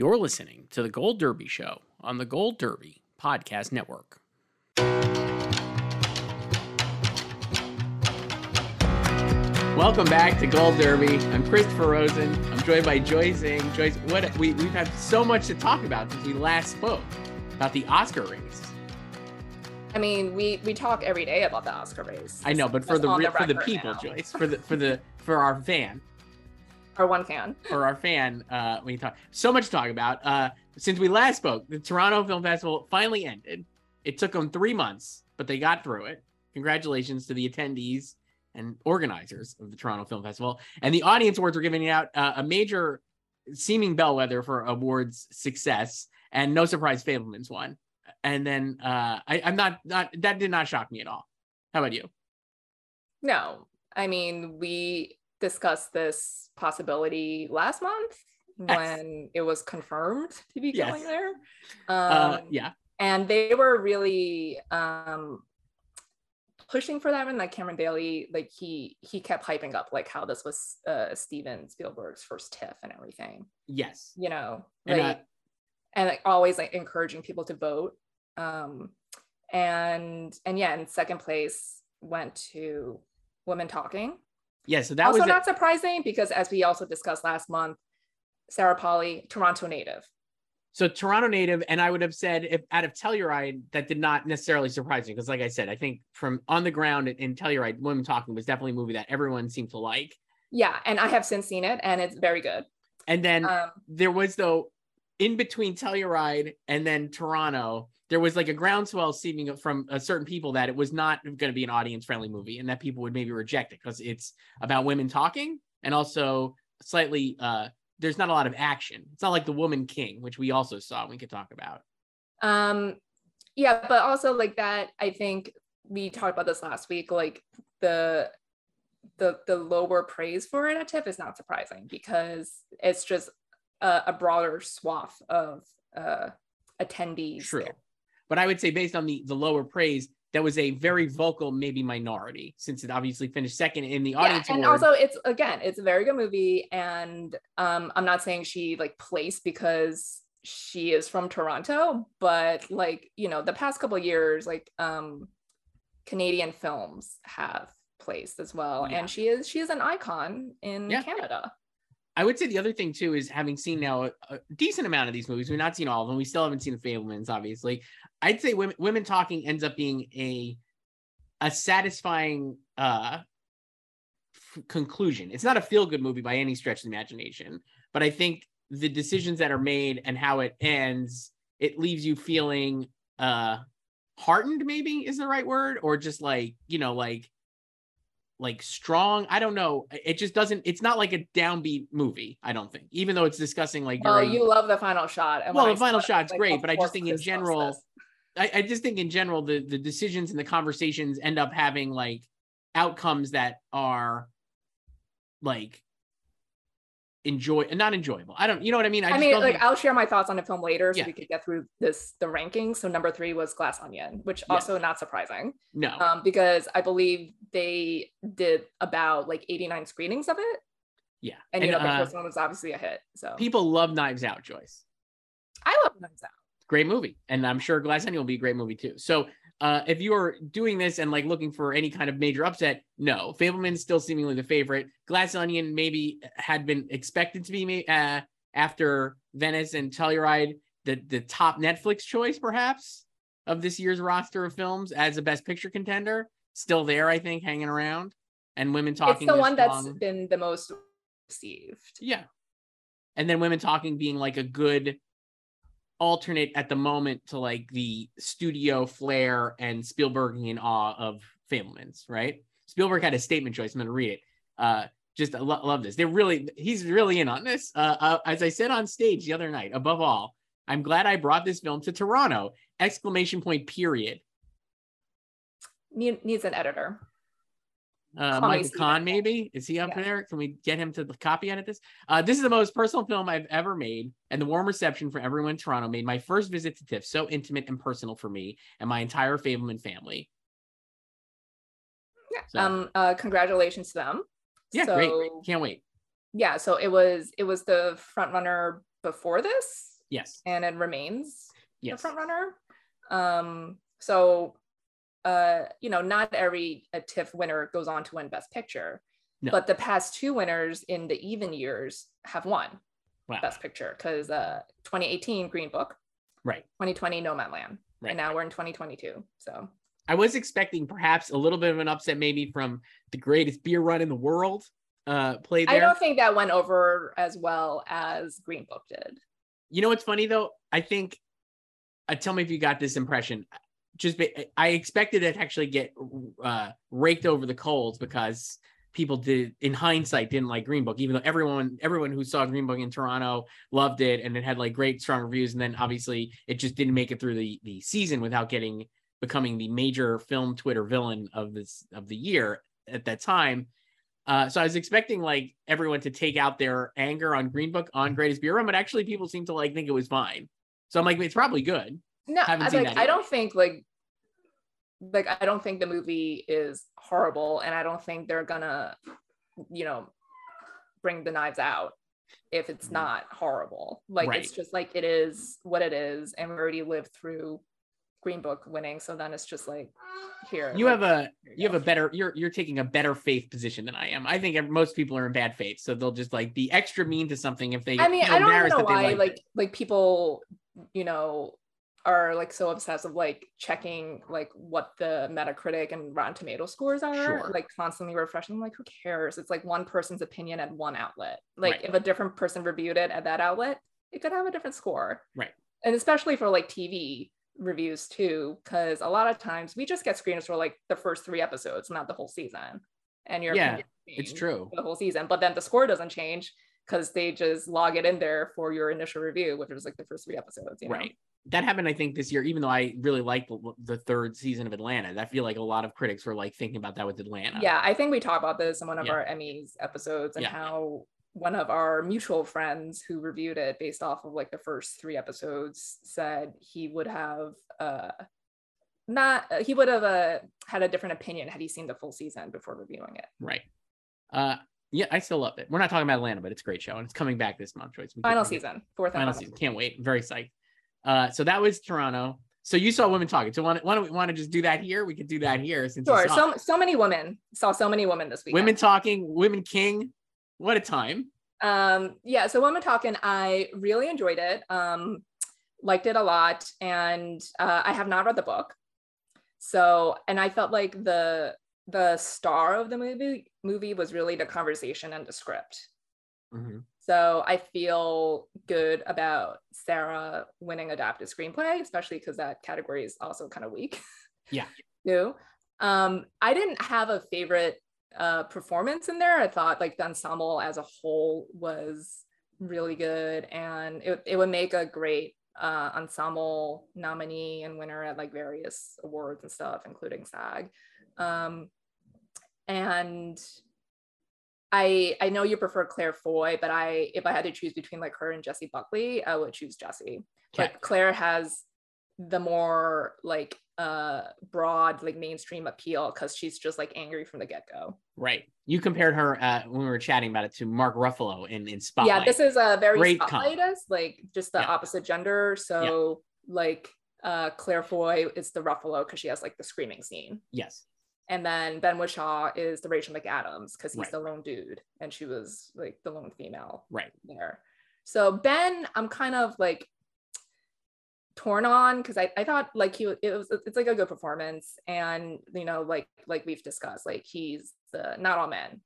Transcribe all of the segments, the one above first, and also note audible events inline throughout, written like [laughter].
You're listening to the Gold Derby Show on the Gold Derby Podcast Network. Welcome back to Gold Derby. I'm Christopher Rosen. I'm joined by Joyce Eng. Joyce, what we, we've had so much to talk about since we last spoke about the Oscar race. I mean, we we talk every day about the Oscar race. I know, but for the, the for the people, now. Joyce, for the for the for our fan, our one fan, Or our fan, uh, we talk so much to talk about. Uh, since we last spoke, the Toronto Film Festival finally ended. It took them three months, but they got through it. Congratulations to the attendees and organizers of the Toronto Film Festival. And the audience awards were giving out uh, a major seeming bellwether for awards success. And no surprise, Fabelman's won. And then uh, I, I'm not not that did not shock me at all. How about you? No, I mean we discussed this possibility last month yes. when it was confirmed to be yes. going there. Uh, um, uh, yeah, and they were really um, pushing for that and like Cameron Bailey like he he kept hyping up like how this was uh Steven Spielberg's first TIFF and everything. Yes. You know, like and, uh, and like, always like encouraging people to vote. Um and and yeah, in second place went to Women Talking. Yeah, so that was. also was not a- surprising because as we also discussed last month, Sarah Polley, Toronto native. So Toronto native, and I would have said if out of Telluride, that did not necessarily surprise me because, like I said, I think from on the ground in Telluride, Women Talking was definitely a movie that everyone seemed to like. Yeah, and I have since seen it, and it's very good. And then um, there was though, in between Telluride and then Toronto, there was like a groundswell seeming from a certain people that it was not going to be an audience friendly movie, and that people would maybe reject it because it's about women talking and also slightly uh there's not a lot of action. It's not like the Woman King, which we also saw. We could talk about. Um, yeah, but also like that. I think we talked about this last week. Like the the the lower praise for it at TIFF is not surprising because it's just a, a broader swath of uh, attendees. True, there. but I would say based on the the lower praise, that was a very vocal maybe minority since it obviously finished second in the audience yeah, and award. also it's again it's a very good movie and um i'm not saying she like placed because she is from toronto but like you know the past couple years like um canadian films have placed as well yeah. and she is she is an icon in yeah. canada I would say the other thing too is having seen now a, decent amount of these movies. We've not seen all of them. We still haven't seen the Fabelmans, obviously. I'd say women women talking ends up being a a satisfying uh f- conclusion. It's not a feel good movie by any stretch of the imagination, but I think the decisions that are made and how it ends, it leaves you feeling uh heartened maybe is the right word or just like, you know, like like strong. I don't know. It just doesn't. It's not like a downbeat movie. I don't think, even though it's discussing like. Oh, you love the final shot. well, the final shot's like, great, but I just think in general, I, I just think in general the the decisions and the conversations end up having like outcomes that are like enjoy and not enjoyable. I don't you know what I mean? I, I mean like think... I'll share my thoughts on the film later so yeah. we could get through this the rankings. So number three was Glass Onion, which also not surprising. No. Um, because I believe they did about like 89 screenings of it. Yeah. And, and you know, uh, the first one was obviously a hit. So people love Knives Out, Joyce. I love Knives Out great movie. And I'm sure Glass Onion will be a great movie too. So uh, if you are doing this and like looking for any kind of major upset, no, Fabelman's still seemingly the favorite. Glass Onion maybe had been expected to be uh, after Venice and Telluride, the the top Netflix choice perhaps of this year's roster of films as a Best Picture contender. Still there, I think, hanging around. And women talking. It's the one that's long- been the most received. yeah. And then women talking being like a good alternate at the moment to like the studio flair and Spielberg in awe of Fabelmans, right? Spielberg had a statement choice. I'm going to read it. Uh, just lo- love this. They're really, he's really in on this. Uh, uh, as I said on stage the other night, above all, I'm glad I brought this film to Toronto! Exclamation point, period. Needs an editor. Uh, Michael Kahn, maybe is he up Yeah. there? Can we get him to copy edit this? Uh, this is the most personal film I've ever made, and the warm reception for everyone in Toronto made my first visit to TIFF so intimate and personal for me and my entire Fabelman family. Yeah. So- Um. Uh. Congratulations to them. Yeah, so, great, great. Can't wait. Yeah. So it was it was the front runner before this, Yes, and it remains yes, the front runner. Um. So, uh, you know, not every a TIFF winner goes on to win Best Picture, No. but the past two winners in the even years have won wow, Best Picture because uh, 2018 Green Book, right. 2020 Nomadland, Right. and now we're in 2022. So I was expecting perhaps a little bit of an upset, maybe from the greatest beer run in the world. Uh, played there. I don't think that went over as well as Green Book did. You know what's funny though? I think. Uh, tell me if you got this impression. Just ba- I expected it to actually get uh, raked over the coals because people did, in hindsight, didn't like Green Book, even though everyone everyone who saw Green Book in Toronto loved it and it had like great strong reviews. And then obviously it just didn't make it through the the season without getting becoming the major film Twitter villain of this of the year at that time. Uh, so I was expecting like everyone to take out their anger on Green Book on Greatest Beer Run, but actually people seem to like think it was fine. So I'm like, it's probably good. No, I, like I don't think like like I don't think the movie is horrible, and I don't think they're gonna, you know, bring the knives out if it's Mhm. not horrible. Like it's just like it is what it is, and we already lived through Green Book winning, so then it's just like here. You like, have a here you have a better you're you're taking a better faith position than I am. I think most people are in bad faith, so they'll just like be extra mean to something if they. I mean, I don't know why liked like like people, you know, are like so obsessed of like checking like what the Metacritic and Rotten Tomato scores are, Sure. like constantly refreshing. I'm like, who cares? It's like one person's opinion at one outlet. Like Right. if a different person reviewed it at that outlet, it could have a different score. Right. And especially for like TV reviews too, because a lot of times we just get screeners for like the first three episodes, not the whole season. And your Yeah, It's true. the whole season, but then the score doesn't change because they just log it in there for your initial review, which was like the first three episodes. You know? Right. That happened, I think, this year. Even though I really liked the, the third season of Atlanta, I feel like a lot of critics were like thinking about that with Atlanta. Yeah, I think we talked about this in one of Yeah. our Emmys episodes and Yeah. how one of our mutual friends who reviewed it based off of like the first three episodes said he would have uh not uh, he would have uh, had a different opinion had he seen the full season before reviewing it. Right. Uh, yeah, I still love it. We're not talking about Atlanta, but it's a great show and it's coming back this month. We Final season, fourth and Final season. Can't wait. I'm very psyched. Uh, so that was Toronto. So you saw women talking. So why don't, we want to just do that here? We could do that here since Sure. So so many women saw so many women this week. women talking, women king. What a time. um yeah so women talking i really enjoyed it um liked it a lot and uh, i have not read the book so and i felt like the the star of the movie movie was really the conversation and the script. Mhm. so i feel good about sarah winning adapted screenplay especially because that category is also kind of weak. Yeah. [laughs] too um i didn't have a favorite uh performance in there. I thought like the ensemble as a whole was really good and it, it would make a great uh ensemble nominee and winner at like various awards and stuff including sag. Um and i i know you prefer claire foy but i if i had to choose between like her and Jessie buckley i would choose Jessie. Okay. but claire has the more like uh broad like mainstream appeal because she's just like angry from the get-go Right. You compared her uh, when we were chatting about it to Mark Ruffalo in, in Spotlight. yeah this is a very Great spotlight is like just the Yeah. opposite gender so like uh claire foy is the ruffalo because she has like the screaming scene yes. And then ben Whishaw is the rachel mcadams because he's Right. the lone dude and she was like the lone female Right. there So Ben, I'm kind of like torn on because I, I thought like he it was it's like a good performance and you know like like we've discussed like he's the not all men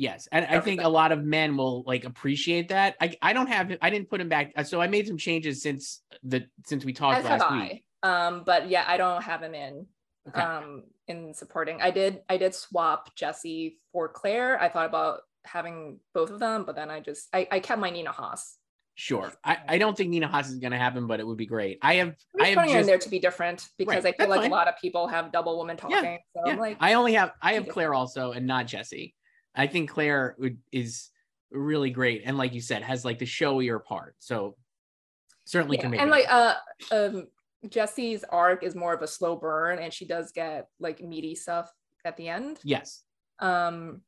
Yes, and I think a lot of men will like appreciate that. I I don't have I didn't put him back, so I made some changes since the since we talked As last week. I. Um, but yeah, I don't have him in Okay. um in supporting. I did I did swap Jessie for Claire. I thought about having both of them, but then I just I, I kept my Nina Hoss. Sure, I, I don't think Nina Hoss is going to happen, but it would be great. I have I'm I just have putting it in there to be different because Right, I feel like fine. a lot of people have double woman talking. so yeah, I'm like, I only have I have Claire also and not Jessie. I think Claire would, is really great and like you said has like the showier part. So certainly yeah. can make and it. like uh um Jessie's arc is more of a slow burn and she does get like meaty stuff at the end. yes. um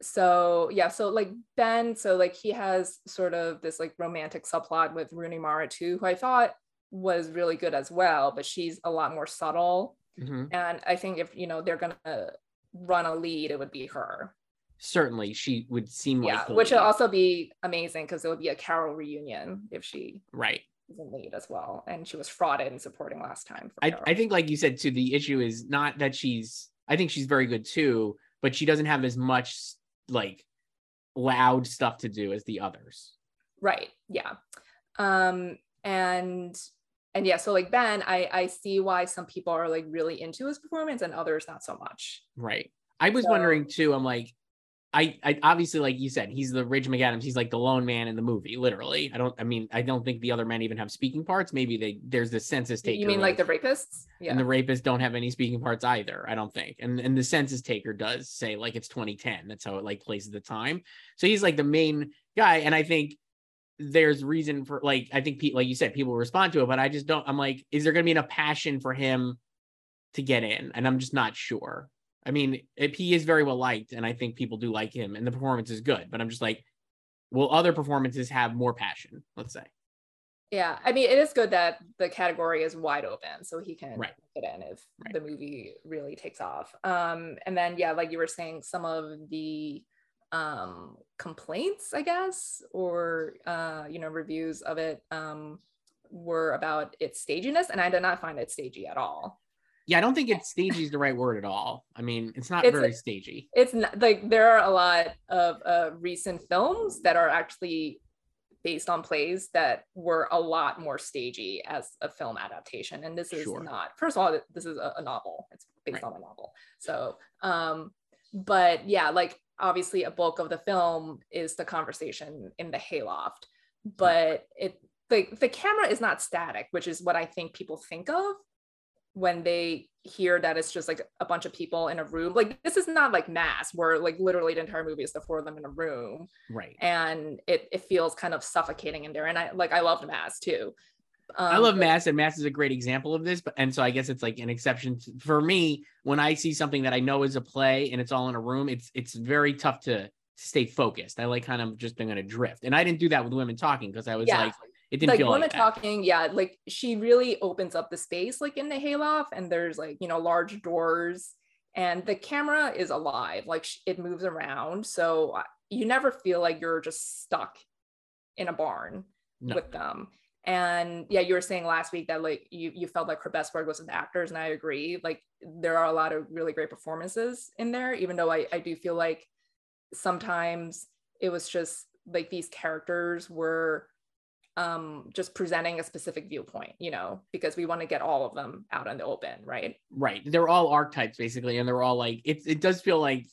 so yeah so like ben so like he has sort of this like romantic subplot with rooney mara too who i thought was really good as well but she's a lot more subtle Mhm. and i think if you know they're gonna run a lead it would be her Certainly she would seem yeah like which would also be amazing because it would be a carol reunion if she right. Is in lead as well and she was frauded in supporting last time for I, I think like you said too the issue is not that she's i think she's very good too but she doesn't have as much like loud stuff to do as the others. Right yeah. Um and and yeah so like ben i i see why some people are like really into his performance and others not so much. Right. I was So- wondering too i'm like I, I obviously like you said he's the Rich McAdams he's like the lone man in the movie literally. I don't I mean I don't think the other men even have speaking parts. Maybe they there's the census taker you mean like the rapists? Yeah. and the rapists don't have any speaking parts either i don't think. And and the census taker does say like it's 2010 that's how it like plays at the time. So he's like the main guy and i think there's reason for like i think pe- like you said people respond to it but i just don't i'm like is there going to be enough passion for him to get in? And i'm just not sure i mean if he is very well liked and i think people do like him and the performance is good but i'm just like will other performances have more passion let's say yeah i mean it is good that the category is wide open so he can Right. get in if Right. the movie really takes off um and then yeah like you were saying some of the um complaints i guess or uh you know reviews of it um were about its staginess and i did not find it stagey at all yeah i don't think it's stagey is the right word at all. I mean it's not It's- very stagey. it's not, like there are a lot of uh, recent films that are actually based on plays that were a lot more stagey as a film adaptation and this is Sure. not first of all this is a, a novel. It's based Right. on a novel. So um but yeah like obviously a bulk of the film is the conversation in the hayloft but it the, the camera is not static which is what i think people think of when they hear that it's just like a bunch of people in a room like this is not like mass where like literally the entire movie is the four of them in a room right and it, it feels kind of suffocating in there and i like i loved mass too um, I love but- Mass, and Mass is a great example of this. But and so I guess it's like an exception to, for me when I see something that I know is a play and it's all in a room. It's it's very tough to stay focused. I like kind of just being on a drift, and I didn't do that with women talking because I was Yeah. like it didn't like feel like that. talking yeah like she really opens up the space like in the hayloft and there's like you know large doors and the camera is alive like it moves around so uh, you never feel like you're just stuck in a barn No. with them and yeah you were saying last week that like you you felt like her best work was with the actors and i agree like there are a lot of really great performances in there even though i, I do feel like sometimes it was just like these characters were um just presenting a specific viewpoint you know because we want to get all of them out in the open right Right, they're all archetypes basically, and they're all like it. It does feel like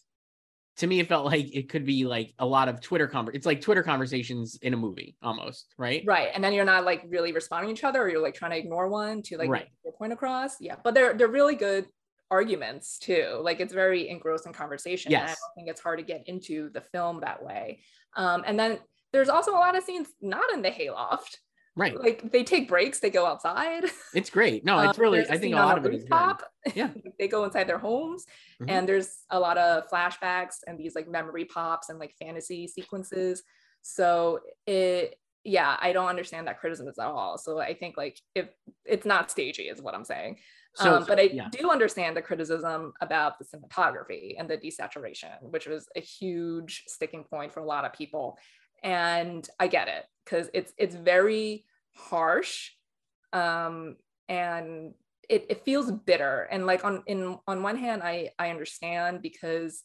to me, it felt like it could be like a lot of Twitter conver. It's like Twitter conversations in a movie almost, right? right and then you're not like really responding to each other or you're like trying to ignore one to like Right. get your point across yeah but they're they're really good arguments too like it's very engrossing conversation and i don't think it's hard to get into the film that way um and then there's also a lot of scenes not in the hayloft Right. like they take breaks they go outside It's great. No, it's Um, really. there's I think a lot of it is good. Yeah. [laughs] they go inside their homes Mhm. and there's a lot of flashbacks and these like memory pops and like fantasy sequences so it yeah i don't understand that criticism at all so i think like if it's not stagey is what i'm saying So, um, but i yeah. do understand the criticism about the cinematography and the desaturation which was a huge sticking point for a lot of people and I get it because it's it's very harsh, um, and it, it feels bitter. And like on in on one hand, I I understand because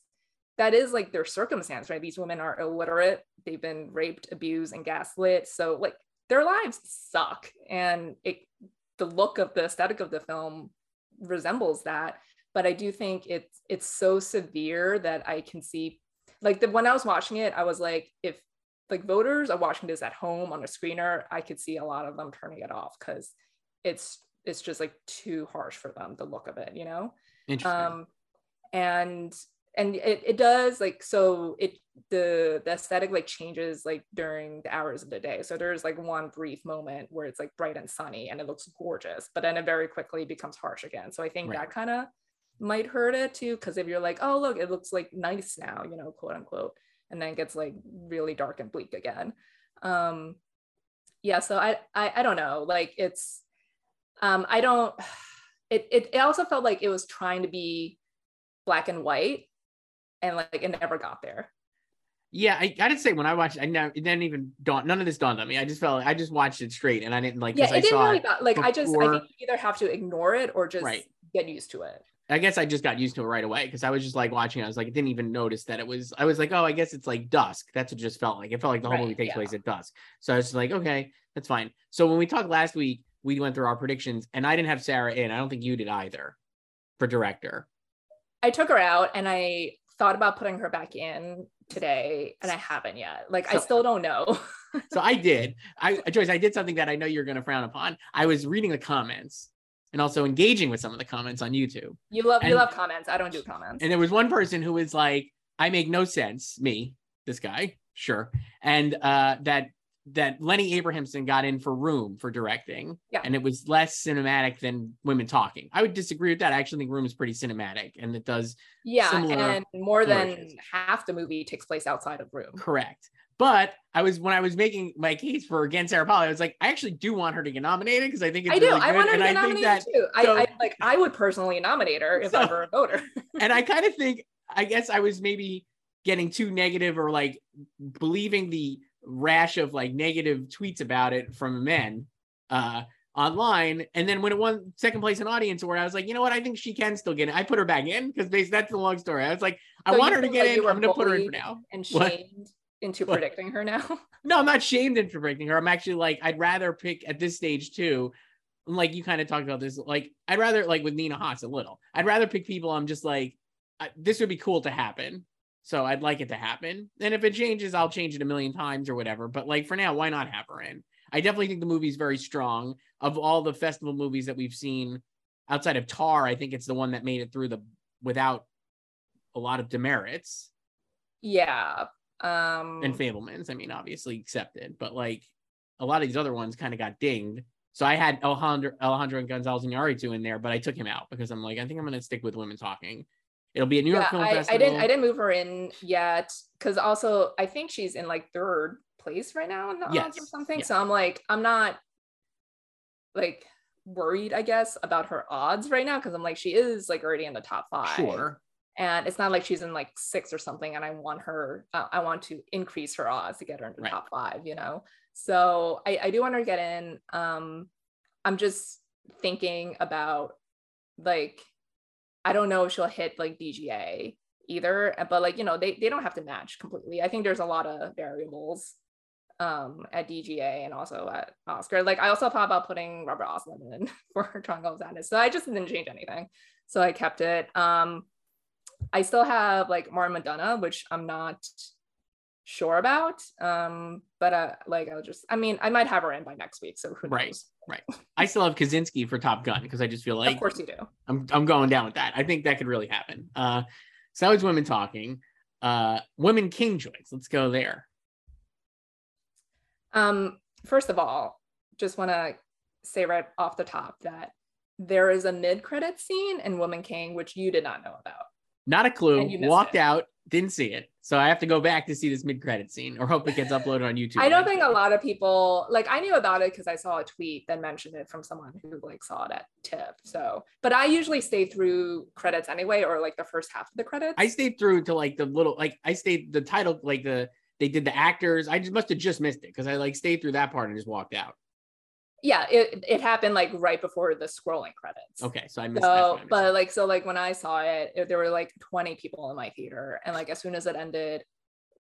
that is like their circumstance, right? These women are illiterate, they've been raped, abused, and gaslit. So like their lives suck. And it the look of the aesthetic of the film resembles that. But I do think it's it's so severe that I can see like the when I was watching it, I was like, if like voters are watching this at home on a screener, I could see a lot of them turning it off because it's it's just like too harsh for them, the look of it, you know? Interesting. Um and and it, it does like so it the the aesthetic like changes like during the hours of the day so there's like one brief moment where it's like bright and sunny and it looks gorgeous but then it very quickly becomes harsh again so i think Right. that kind of might hurt it too because if you're like oh look it looks like nice now you know quote unquote and then it gets like really dark and bleak again um yeah so i i, I don't know like it's um i don't [sighs] it, it it also felt like it was trying to be black and white and like it never got there Yeah, I gotta say when I watched, I never it didn't even dawn. None of this dawned on me. I just felt I just watched it straight, and I didn't like. yeah it I didn't really it. got, like i just i think you either have to ignore it or just Right. get used to it I guess I just got used to it right away because I was just like watching. I was like, I didn't even notice that it was. I was like, oh, I guess it's like dusk. That's what it just felt like. It felt like the whole Right, movie takes yeah. place at dusk. So I was like, okay, that's fine. So when we talked last week, we went through our predictions, and I didn't have Sarah in. I don't think you did either for director. i took her out and i thought about putting her back in today and i haven't yet like i still don't know [laughs] So I did. I Joyce, I did something that I know you're going to frown upon. I was reading the comments and also engaging with some of the comments on YouTube. you love you love comments i don't do comments And there was one person who was like, I make no sense, me, this guy, sure. And uh that that Lenny Abrahamson got in for room for directing. Yeah. And it was less cinematic than women talking. I would disagree with that. I actually think room is pretty cinematic and it does yeah and more than half the movie takes place outside of room correct. But I was when I was making my case for against Sarah Polley, I was like, I actually do want her to get nominated because I think it's I do. really I want her and to I get think nominated that too. I, so- I like. I would personally nominate her if So- I were a voter. [laughs] and I kind of think, I guess I was maybe getting too negative or like believing the rash of like negative tweets about it from men uh online. And then when it won second place in audience award, I was like, you know what? I think she can still get it. I put her back in because that's the long story. I was like, I So want her to get in. I'm gonna put her in for now. and What? Into What? predicting her now. [laughs] No, I'm not shamed into predicting her. I'm actually like, I'd rather pick at this stage too. Like you kind of talked about this, like I'd rather like with Nina Hoss a little. I'd rather pick people. I'm just like, I, this would be cool to happen. So I'd like it to happen. And if it changes, I'll change it a million times or whatever. But like for now, why not have her in? I definitely think the movie's very strong. Of all the festival movies that we've seen outside of Tar, I think it's the one that made it through the without a lot of demerits. yeah. Um. and Fabelmans. I mean, obviously accepted, but like a lot of these other ones kind of got dinged. So I had Alejandro, Alejandro Gonzalez Iñárritu in there, but I took him out because I'm like, I think I'm going to stick with women talking. It'll be a New York yeah, Film I, Festival. I didn't. I didn't move her in yet because also I think she's in like third place right now in the odds or something. yeah. So I'm like, I'm not like worried, I guess, about her odds right now because I'm like, she is like already in the top five. Sure. And it's not like she's in like six or something and i want her uh, i want to increase her odds to get her in the Right. top five you know so I, I do want her to get in um i'm just thinking about like i don't know if she'll hit like dga either uh, but like you know they, they don't have to match completely i think there's a lot of variables um at dga and also at oscar like i also thought about putting robert osmond in [laughs] for Tron Gonzalez. so i just didn't change anything so i kept it um I still have like Martin McDonagh, which I'm not sure about. Um, but uh, like I'll just, I mean, I might have her in by next week, so who knows? Right. Right. I still have Kosinski for Top Gun because I just feel like of course you do. I'm I'm going down with that. I think that could really happen. Uh, so that was women talking. Uh, women king choice. Let's go there. Um, first of all, just want to say right off the top that there is a mid-credit scene in Woman King which you did not know about. Not a clue. And you missed Walked it. out. Didn't see it. So I have to go back to see this mid credit scene, or hope it gets uploaded on YouTube. I don't think a lot of people like I knew about it because I saw a tweet that mentioned it from someone who like saw it at TIFF. So, but I usually stay through credits anyway, or like the first half of the credits. I stayed through to like the little like I stayed the title like the they did the actors. I just must have just missed it because I like stayed through that part and just walked out. Yeah, it, it happened like right before the scrolling credits. Okay, so I missed. So, that. but like, so like when I saw it, it, there were like 20 people in my theater, and like as soon as it ended,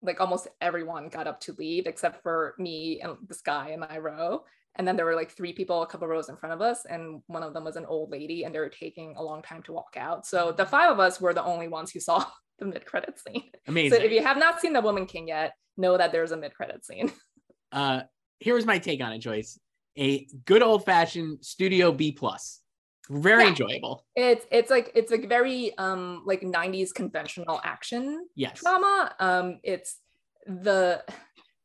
like almost everyone got up to leave except for me and this guy in my row. And then there were like three people a couple rows in front of us, and one of them was an old lady, and they were taking a long time to walk out. So the five of us were the only ones who saw [laughs] the mid credit scene. Amazing. So if you have not seen The Woman King yet, know that there's a mid credit scene. Uh, here's my take on it, Joyce. A good old fashioned Studio B plus. Very Yeah. enjoyable. It's it's like it's like very um like 90s conventional action Yes. drama. Um, it's the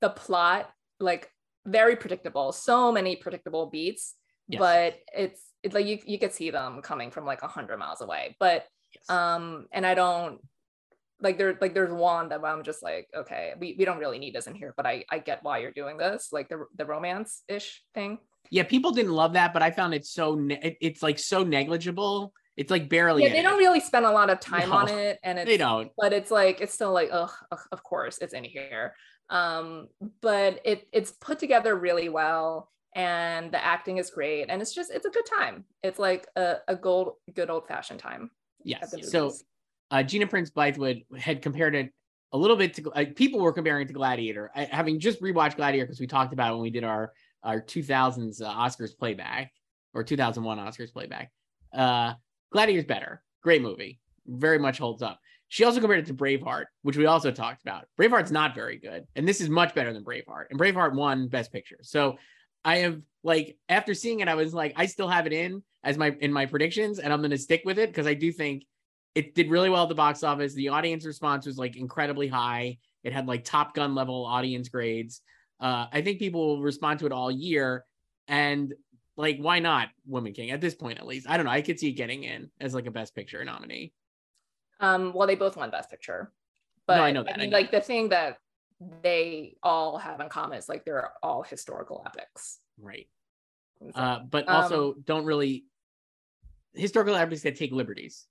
the plot like very predictable. So many predictable beats, Yes. but it's it's like you you could see them coming from like a hundred miles away. But Yes. um, and I don't like there like there's one that I'm just like okay we, we don't really need this in here, but I I get why you're doing this like the the romance ish thing. yeah, people didn't love that, but I found it so ne- it, it's like so negligible. It's like barely. Yeah, they don't really spend a lot of [laughs] time on it, and it's They don't. but it's like it's still like ugh, of course it's in here um but it it's put together really well and the acting is great and it's just it's a good time it's like a, a gold good old fashioned time Yes. So. Uh, Gina Prince Bythewood had compared it a little bit to uh, people were comparing it to Gladiator. I, having just rewatched Gladiator because we talked about it when we did our our 2000s uh, Oscars playback or 2001 Oscars playback. Uh, Gladiator's better. Great movie. Very much holds up. She also compared it to Braveheart, which we also talked about. Braveheart's not very good, and this is much better than Braveheart. And Braveheart won Best Picture. So I have like after seeing it, I was like, I still have it in as my in my predictions, and I'm going to stick with it because I do think it did really well at the box office. The audience response was like incredibly high. It had like Top Gun level audience grades. Uh, I think people will respond to it all year, and like, why not Woman King at this point? At least I don't know. I could see it getting in as like a Best Picture nominee. um well they both won best picture but No, I know that, I mean, know like the thing that they all have in common is like they're all historical epics Right. Like- Uh, but Um, also don't really historical epics that take liberties.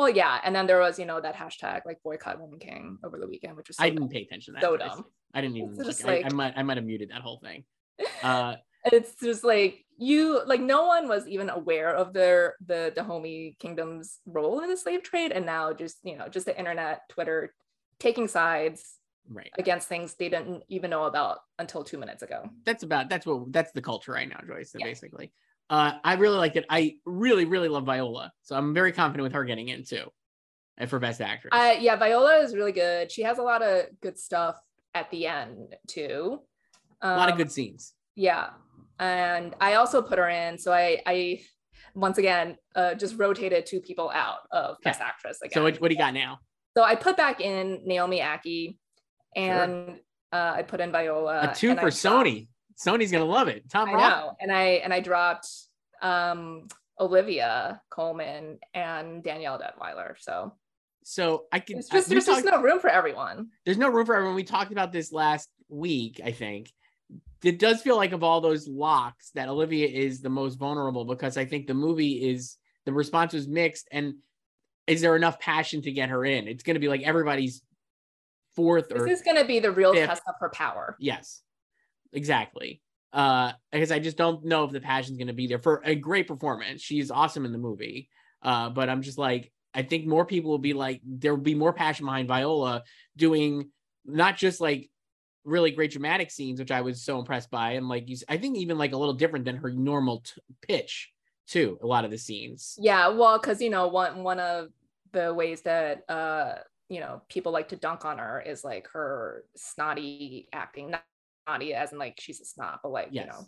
Well yeah and then there was you know that hashtag like boycott woman king over the weekend which was so I didn't pay attention to that. So dumb. I didn't even. Like, I, I might. I might have muted that whole thing. [laughs] Uh, it's just like you like no one was even aware of their the Dahomey kingdom's role in the slave trade and now just you know just the internet twitter taking sides right. against things they didn't even know about until two minutes ago that's about that's what that's the culture right now, Joyce. Yeah. Basically, uh, I really liked it. I really, really love Viola, so I'm very confident with her getting in too, and for best actress. uh yeah viola is really good she has a lot of good stuff at the end too a lot of Um, good scenes. yeah and i also put her in so i i once again uh just rotated two people out of best actress again So what, what do you got now? So I put back in Naomi Ackie and uh, I put in Viola. A two for I Sony. Sony's gonna love it. Tom I Roth. know. And I and I dropped um Olivia Colman and Danielle Deadwyler. So So I can. it's just there's just no room for everyone. there's no room for everyone. We talked about this last week, I think. It does feel like of all those locks that Olivia is the most vulnerable because I think the movie is the response was mixed and is there enough passion to get her in? It's going to be like everybody's fourth or This is gonna be the real fifth. test of her power. yes. Exactly. Uh because I just don't know if the passion's going to be there for a great performance. She's awesome in the movie. Uh but I'm just like I think more people will be like there will be more passion behind Viola doing not just like really great dramatic scenes, which I was so impressed by, and like you, I think even like a little different than her normal t- pitch too. A lot of the scenes, Yeah, well, because you know, one one of the ways that uh you know people like to dunk on her is like her snotty acting, not snotty as in like she's a snot, but like yes, you know,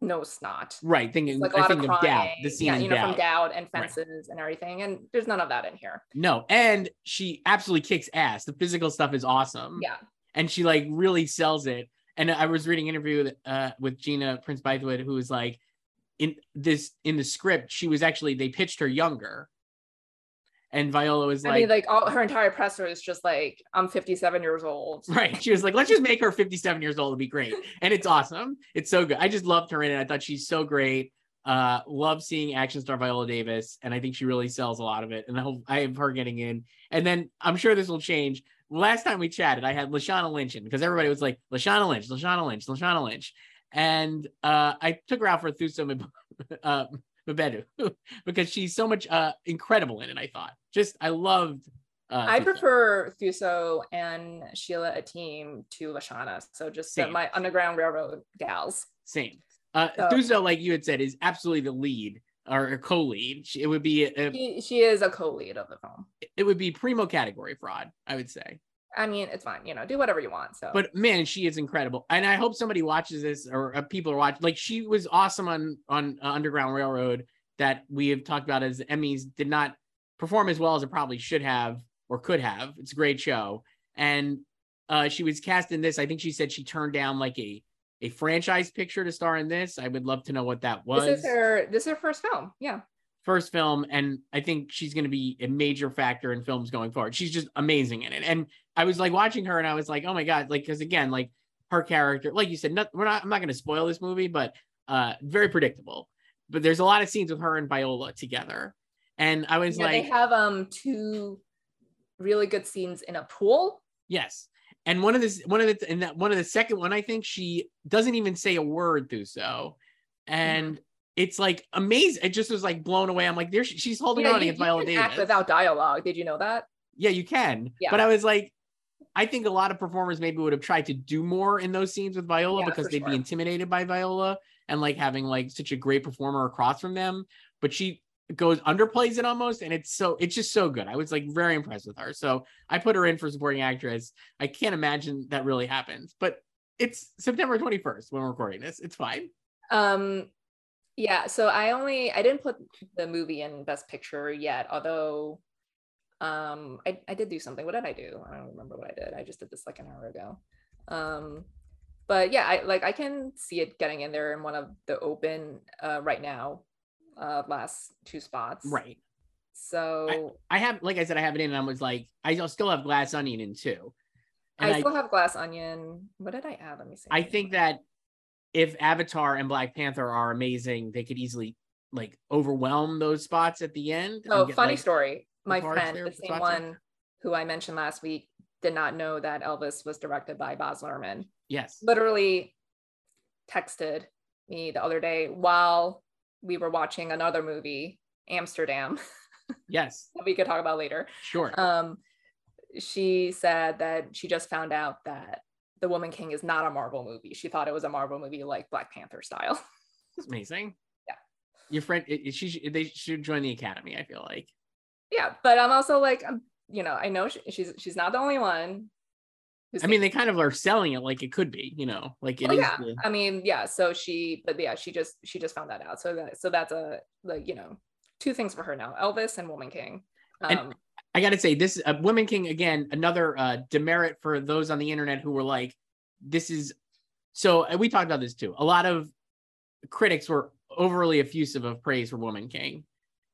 no snot. right. Thinking, like a I lot of think crying. of doubt. The scene yeah, you know, doubt. from doubt and Right. fences and everything, and there's none of that in here. No, and she absolutely kicks ass. The physical stuff is awesome. Yeah, and she like really sells it. And I was reading an interview with uh with Gina Prince Bythewood, who was like, in this in the script, she was actually they pitched her younger, and Viola was like, I mean, like all her entire presser is just like, I'm 57 years old. [laughs] right. She was like, let's just make her 57 years old to be great, and it's awesome. It's so good. I just loved her in it. I thought she's so great. Uh, love seeing action star Viola Davis, and I think she really sells a lot of it. And I hope I have her getting in. And then I'm sure this will change. last time we chatted, I had Lashana Lynch in because everybody was like Lashana Lynch, Lashana Lynch, Lashana Lynch, and uh, I took her out for Thuso [laughs] uh, [laughs] Because she's so much uh, incredible in it. I thought, just I loved. Uh, I Thuso. prefer Thuso and Sheila Atim to Lashana. So just uh, Same. my Underground Railroad gals. same. Uh, So- Thuso, like you had said, is absolutely the lead or a co-lead. She- It would be a, She, she is a co-lead of the film. it would be primo category fraud, I would say. I mean, it's fine. You know, do whatever you want. So, But man, she is incredible, and I hope somebody watches this or uh, people are watching. Like she was awesome on on uh, Underground Railroad that we have talked about as Emmys did not perform as well as it probably should have or could have. It's a great show, and uh, she was cast in this. I think she said she turned down like a a franchise picture to star in this. I would love to know what that was. this is her. This is her first film. Yeah. First film and i think she's going to be a major factor in films going forward. She's just amazing in it. And i was like watching her and i was like oh my god like because again like her character like you said not, we're not i'm not going to spoil this movie but uh very predictable. But there's a lot of scenes with her and viola together. And i was Yeah, like they have um two really good scenes in a pool. yes. And one of this one of the and that one of the second one i think she doesn't even say a word through so and it's like amazing it just was like blown away i'm like there she- she's holding Yeah, on you, against you viola davis act without dialogue. Did you know that? Yeah, you can. Yeah. But I was like, I think a lot of performers maybe would have tried to do more in those scenes with Viola Yeah, because they'd be intimidated by Viola and like having like such a great performer across from them. But she goes underplays it almost, and it's so it's just so good. I was like very impressed with her. So I put her in for supporting actress. I can't imagine that really happens, but it's September 21st when we're recording this. It's fine. Um, yeah. So I only I didn't put the movie in Best Picture yet, although um I, I did do something. What did I do? I don't remember what I did. I just did this like an hour ago. Um but yeah, I like I can see it getting in there in one of the open uh right now, uh last two spots. Right. So I have, like I said, I have it in, and I was like, I still have Glass Onion in too. I still have Glass Onion. What did I add? Let me see. I think that if Avatar and Black Panther are amazing, they could easily like overwhelm those spots at the end. Oh, get, funny like- story. My friend, the same spots there. one who I mentioned last week, did not know that Elvis was directed by Baz Luhrmann. Yes. Literally texted me the other day while we were watching another movie, Amsterdam, [laughs] Yes. that we could talk about later. Sure. Um, she said that she just found out that The Woman King is not a Marvel movie. She thought it was a Marvel movie like Black Panther style. [laughs] It's amazing. Yeah. Your friend, it, it- she should- they should join the academy. I feel like. yeah, but I'm also like, um, you know, I know she, she's she's not the only one. I mean, they kind of are selling it like it could be. You know, like it Oh, is. yeah. the- I mean, yeah. So she, but yeah, she just she just found that out. So that so that's a like you know two things for her now: Elvis and Woman King. And- Um, I got to say, this uh, Women King again, another uh, demerit for those on the internet who were like, "This is." So we talked about this too. A lot of critics were overly effusive of praise for Woman King,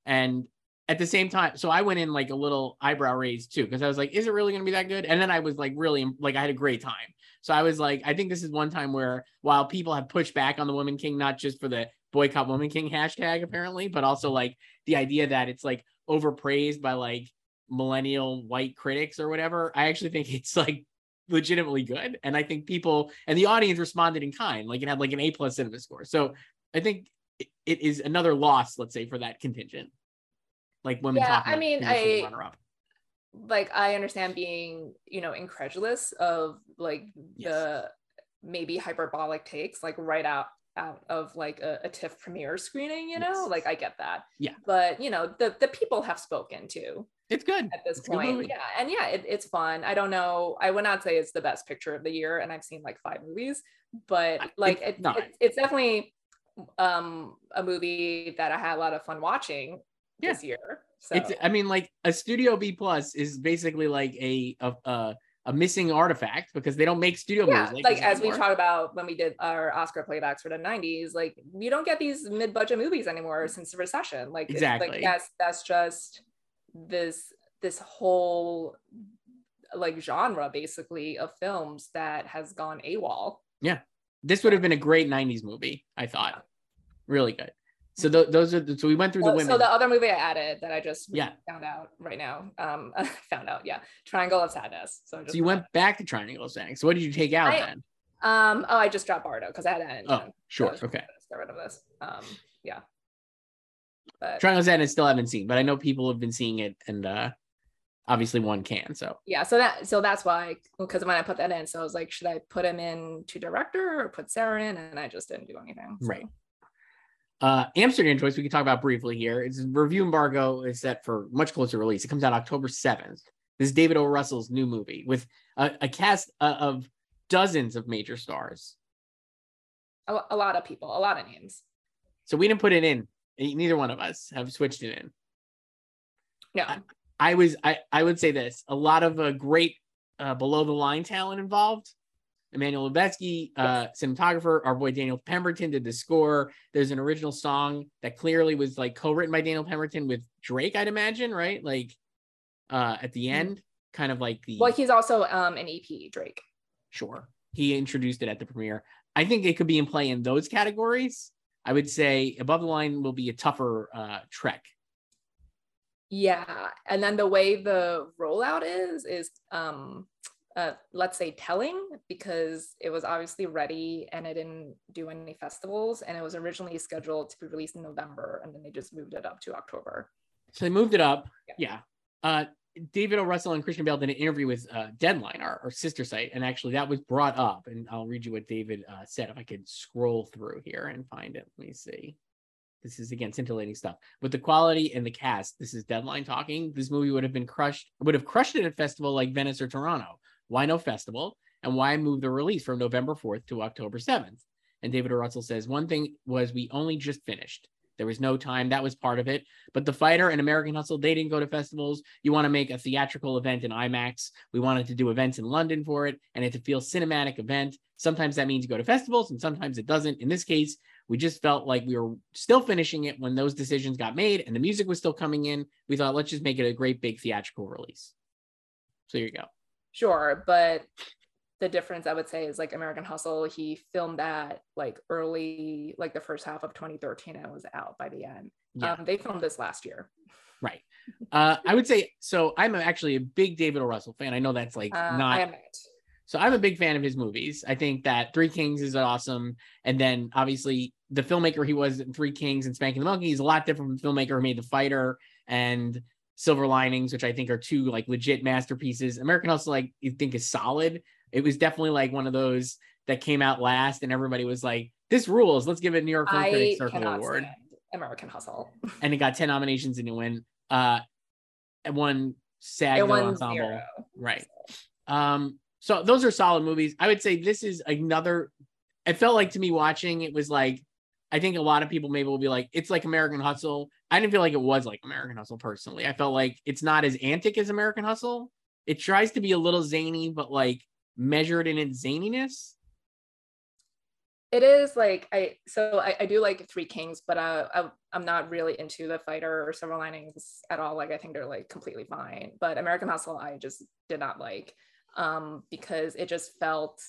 and at the same time, so I went in like a little eyebrow raised too because I was like, "Is it really going to be that good?" And then I was like, really like I had a great time. So I was like, I think this is one time where while people have pushed back on the Woman King, not just for the boycott Woman King hashtag apparently, but also like the idea that it's like overpraised by like millennial white critics or whatever. I actually think [laughs] it's like legitimately good. And I think people and the audience responded in kind. Like it had like an A plus cinema score. So I think it- is another loss, let's say, for that contingent. Like women Yeah, talking I mean, I- like I understand being you know incredulous of like Yes. the maybe hyperbolic takes like right out out of like a, a TIFF premiere screening. You know, Yes. like I get that. Yeah. But you know the the people have spoken too. It's good. at this It's point. Yeah, and yeah, it, it's fun. I don't know. I would not say it's the best picture of the year, and I've seen like five movies, but like it's it, not. it's, definitely um a movie that I had a lot of fun watching Yeah. this year. So It's I mean, like a studio B plus is basically like a a a, a missing artifact because they don't make studio yeah, movies like as we anymore. talked about when we did our Oscar playbacks for the '90s, like you don't get these mid-budget movies anymore since the recession. Like Exactly. like that's that's just this this whole like genre basically of films that has gone AWOL. Yeah. This would have been a great 90s movie i thought really good So th- those are the, so we went through the So, women. so the other movie I added that I just Yeah. found out right now. Um, [laughs] found out, yeah, Triangle of Sadness. So, just so you went back to Triangle of Sadness. So what did you take out I- then? Um, oh, I just dropped Bardo because I had that. Oh, sure. Was Okay. Get rid of this. Um, yeah. But Triangle of Sadness still haven't seen, but I know people have been seeing it, and uh obviously one can. So yeah, so that so that's why because when I put that in, so I was like, should I put him in to director or put Sarah in? And I just didn't do anything. so. Right. uh Amsterdam choice we can talk about briefly here. Its review embargo is set for much closer release. It comes out October 7th. This is David O. Russell's new movie with a, a cast uh, of dozens of major stars. A, a lot of people, a lot of names. So we didn't put it in. Neither one of us have switched it in. No, I- I was I I would say this a lot of uh, great uh, below the line talent involved. Emmanuel Lubezki, uh, cinematographer, our boy Daniel Pemberton did the score. There's an original song that clearly was like co-written by Daniel Pemberton with Drake, I'd imagine, right? Like uh, at the end, kind of like the well, he's also um an EP Drake. sure he introduced it at the premiere. I think it could be in play in those categories. I would say above the line will be a tougher uh, trek. Yeah, and then the way the rollout is is um uh let's say telling because it was obviously ready and it didn't do any festivals and it was originally scheduled to be released in November and then they just moved it up to October. So they moved it up. Yeah. Yeah. Uh, David O. Russell and Christian Bale did an interview with uh, Deadline, our, our sister site, and actually that was brought up. And I'll read you what David uh, said if I could scroll through here and find it. Let me see. This is again scintillating stuff. With the quality and the cast, this is Deadline talking. This movie would have been crushed, would have crushed it at a festival like Venice or Toronto. Why no festival? And why move the release from November 4th to October 7th? And David O. Russell says one thing was we only just finished. There was no time. That was part of it. But The Fighter and American Hustle, they didn't go to festivals. You want to make a theatrical event in IMAX. We wanted to do events in London for it, and it to feel cinematic event. Sometimes that means you go to festivals, and sometimes it doesn't. In this case, we just felt like we were still finishing it when those decisions got made, and the music was still coming in. We thought, let's just make it a great big theatrical release. So here you go. Sure, but the difference I would say is like American Hustle, he filmed that like early, like the first half of 2013 and it was out by the end. Yeah. Um, they filmed this last year. Right. Uh, I would say so. I'm actually a big David O. Russell fan. I know that's like Uh, not. So I'm a big fan of his movies. I think that Three Kings is awesome. And then obviously the filmmaker he was in Three Kings and Spanking the Monkey is a lot different from the filmmaker who made The Fighter and Silver Linings, which I think are two like legit masterpieces. American Hustle, like you think is solid. It was definitely like one of those that came out last and everybody was like, this rules. Let's give it New York Film Critics Circle Award. American Hustle. [laughs] And it got 10 nominations and it won uh it won SAG it won Ensemble. zero. Right. Um, so those are solid movies. I would say this is another. It felt like to me watching it was like, I think a lot of people maybe will be like, it's like American Hustle. I didn't feel like it was like American Hustle personally. I felt like it's not as antic as American Hustle. It tries to be a little zany, but like measured in its zaniness. It is like I so I, I do like Three Kings, but uh, I, I'm not really into the fighter or Silver Linings at all. Like I think they're like completely fine, but American Hustle I just did not like um, because it just felt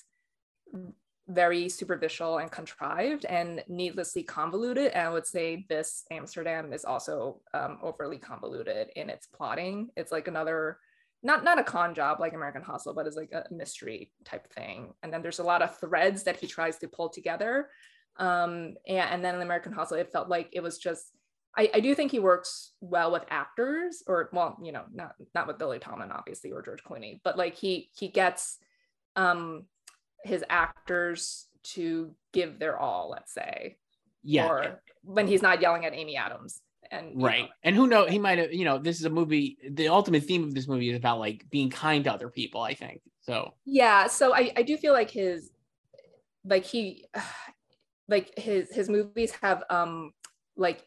very superficial and contrived and needlessly convoluted. And I would say this Amsterdam is also um, overly convoluted in its plotting. It's like another not not a con job like American Hustle, but it's like a mystery type thing. And then there's a lot of threads that he tries to pull together. Um, and, and then in American Hustle, it felt like it was just. I, I do think he works well with actors, or well, you know, not not with Lily Tomlin, obviously, or George Clooney, but like he he gets um his actors to give their all, let's say, Yeah. or when he's not yelling at Amy Adams. And right. know, And who knows? He might have, you know, this is a movie. The ultimate theme of this movie is about like being kind to other people, I think. So, yeah so I, I do feel like his like he [sighs] like his his movies have um like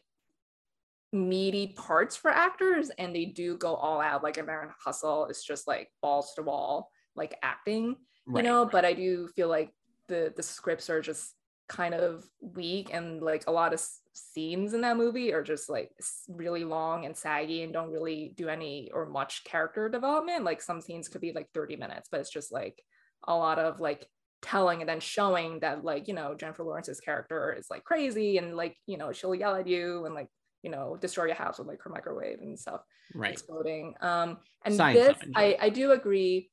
meaty parts for actors and they do go all out like american hustle is just like balls to wall like acting right. you know but i do feel like the the scripts are just kind of weak and like a lot of scenes in that movie are just like really long and saggy and don't really do any or much character development. Like some scenes could be like 30 minutes but it's just like a lot of like telling and then showing that like you know jennifer lawrence's character is like crazy and like you know she'll yell at you and like you know destroy your house with like her microwave and stuff right. exploding. Um and Signs this i i do agree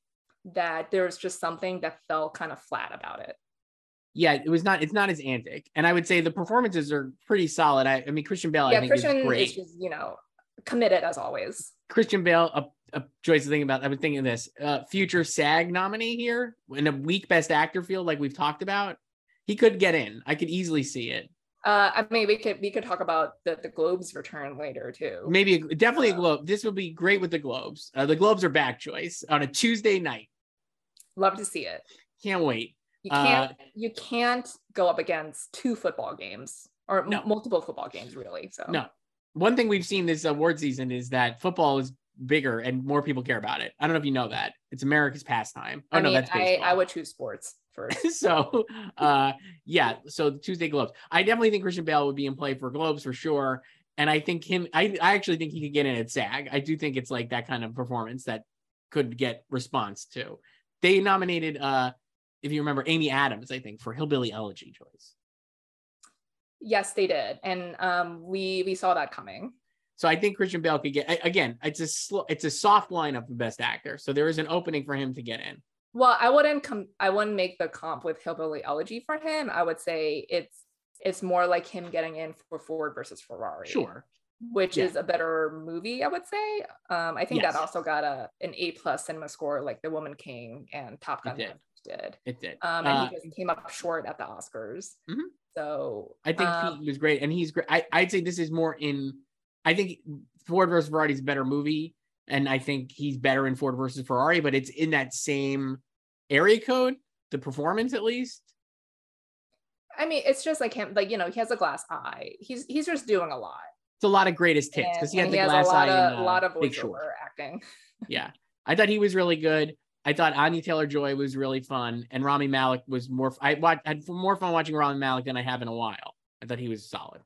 that there's just something that felt kind of flat about it yeah it was not it's not as antic. And i would say the performances are pretty solid. I, I mean christian bale i yeah think christian is great. is just you know committed as always. Christian bale a, a choice to think about. I was thinking of this uh future sag nominee here in a weak best actor field like we've talked about. He could get in. I could easily see it. Uh i mean we could we could talk about the the globes return later too. Maybe a, definitely a Uh, globe. This would be great with the globes. Uh, the globes are back Joyce, on a tuesday night. Love to see it. Can't wait you Uh, can't you can't go up against two football games or m- multiple football games really so No. One thing we've seen this award season is that football is bigger and more people care about it. I don't know if you know that. It's America's pastime. Oh i no, mean that's baseball. i would choose sports first [laughs] so uh yeah, so the Tuesday Globes. I definitely think Christian Bale would be in play for Globes for sure. And I think him I, I actually think he could get in at SAG. I do think it's like that kind of performance that could get response to. They nominated uh if you remember Amy Adams, I think, for Hillbilly Elegy choice. yes they did and um we we saw that coming So I think Christian Bale could get again. It's a slow, it's a soft lineup of best actor. So there is an opening for him to get in. well i wouldn't come i wouldn't make the comp with hillbilly elegy for him i would say it's it's more like him getting in for ford versus ferrari Sure. which Yeah. is a better movie, I would say. Um, I think Yes. that also got a an A plus cinema score, like The Woman King and Top Gun did. Did. It did. Um, and Uh, he just came up short at the Oscars. Mhm. So I think um, he was great, and he's great. I, I'd say this is more in. I think Ford versus Ferrari is a better movie, and I think he's better in Ford versus Ferrari, but it's in that same area code, the performance at least. I mean, it's just like him, like you know, he has a glass eye. He's he's just doing a lot. It's a lot of greatest hits because he had the has glass a lot eye of, in uh, a lot of voiceover acting. Yeah, I thought he was really good. I thought Anya Taylor Joy was really fun, and Rami Malek was more. I watched, had more fun watching Rami Malek than I have in a while. I thought he was solid.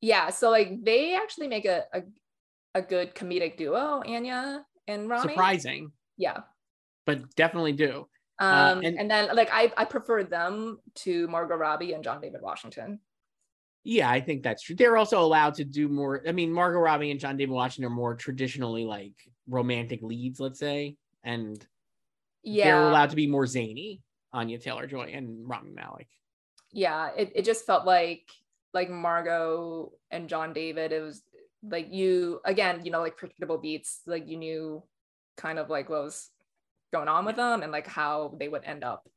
Yeah, so like they actually make a a, a good comedic duo, Anya and Rami. Surprising, Yeah. but definitely do. Um, and- and, then like I I prefer them to Margot Robbie and John David Washington. Yeah, I think that's true. They're also allowed to do more. I mean, Margot Robbie and John David Washington are more traditionally like romantic leads, let's say, and yeah. they're allowed to be more zany. Anya Taylor Joy and Rami Malek. yeah. It it just felt like like Margot and John David. It was like you again, you know, like predictable beats. Like you knew kind of like what was going on with them and like how they would end up.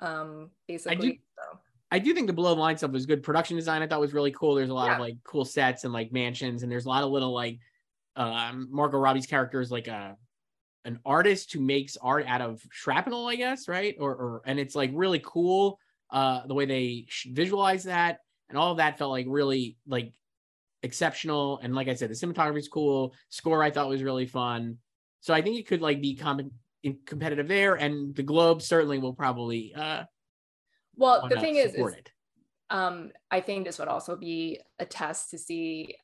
Um, basically. So. I do think the below the line stuff was good. Production design I thought was really cool. There's a lot of like cool sets and like mansions, and there's a lot of little like um Margot Robbie's character is like a an artist who makes art out of shrapnel, I guess, right? Or or and it's like really cool uh the way they sh- visualize that and all of that felt like really like exceptional. And like I said, the cinematography is cool. Score I thought was really fun. So I think it could like be com- in- competitive there, and the Globe certainly will probably uh Well, the thing is, is um, I think this would also be a test to see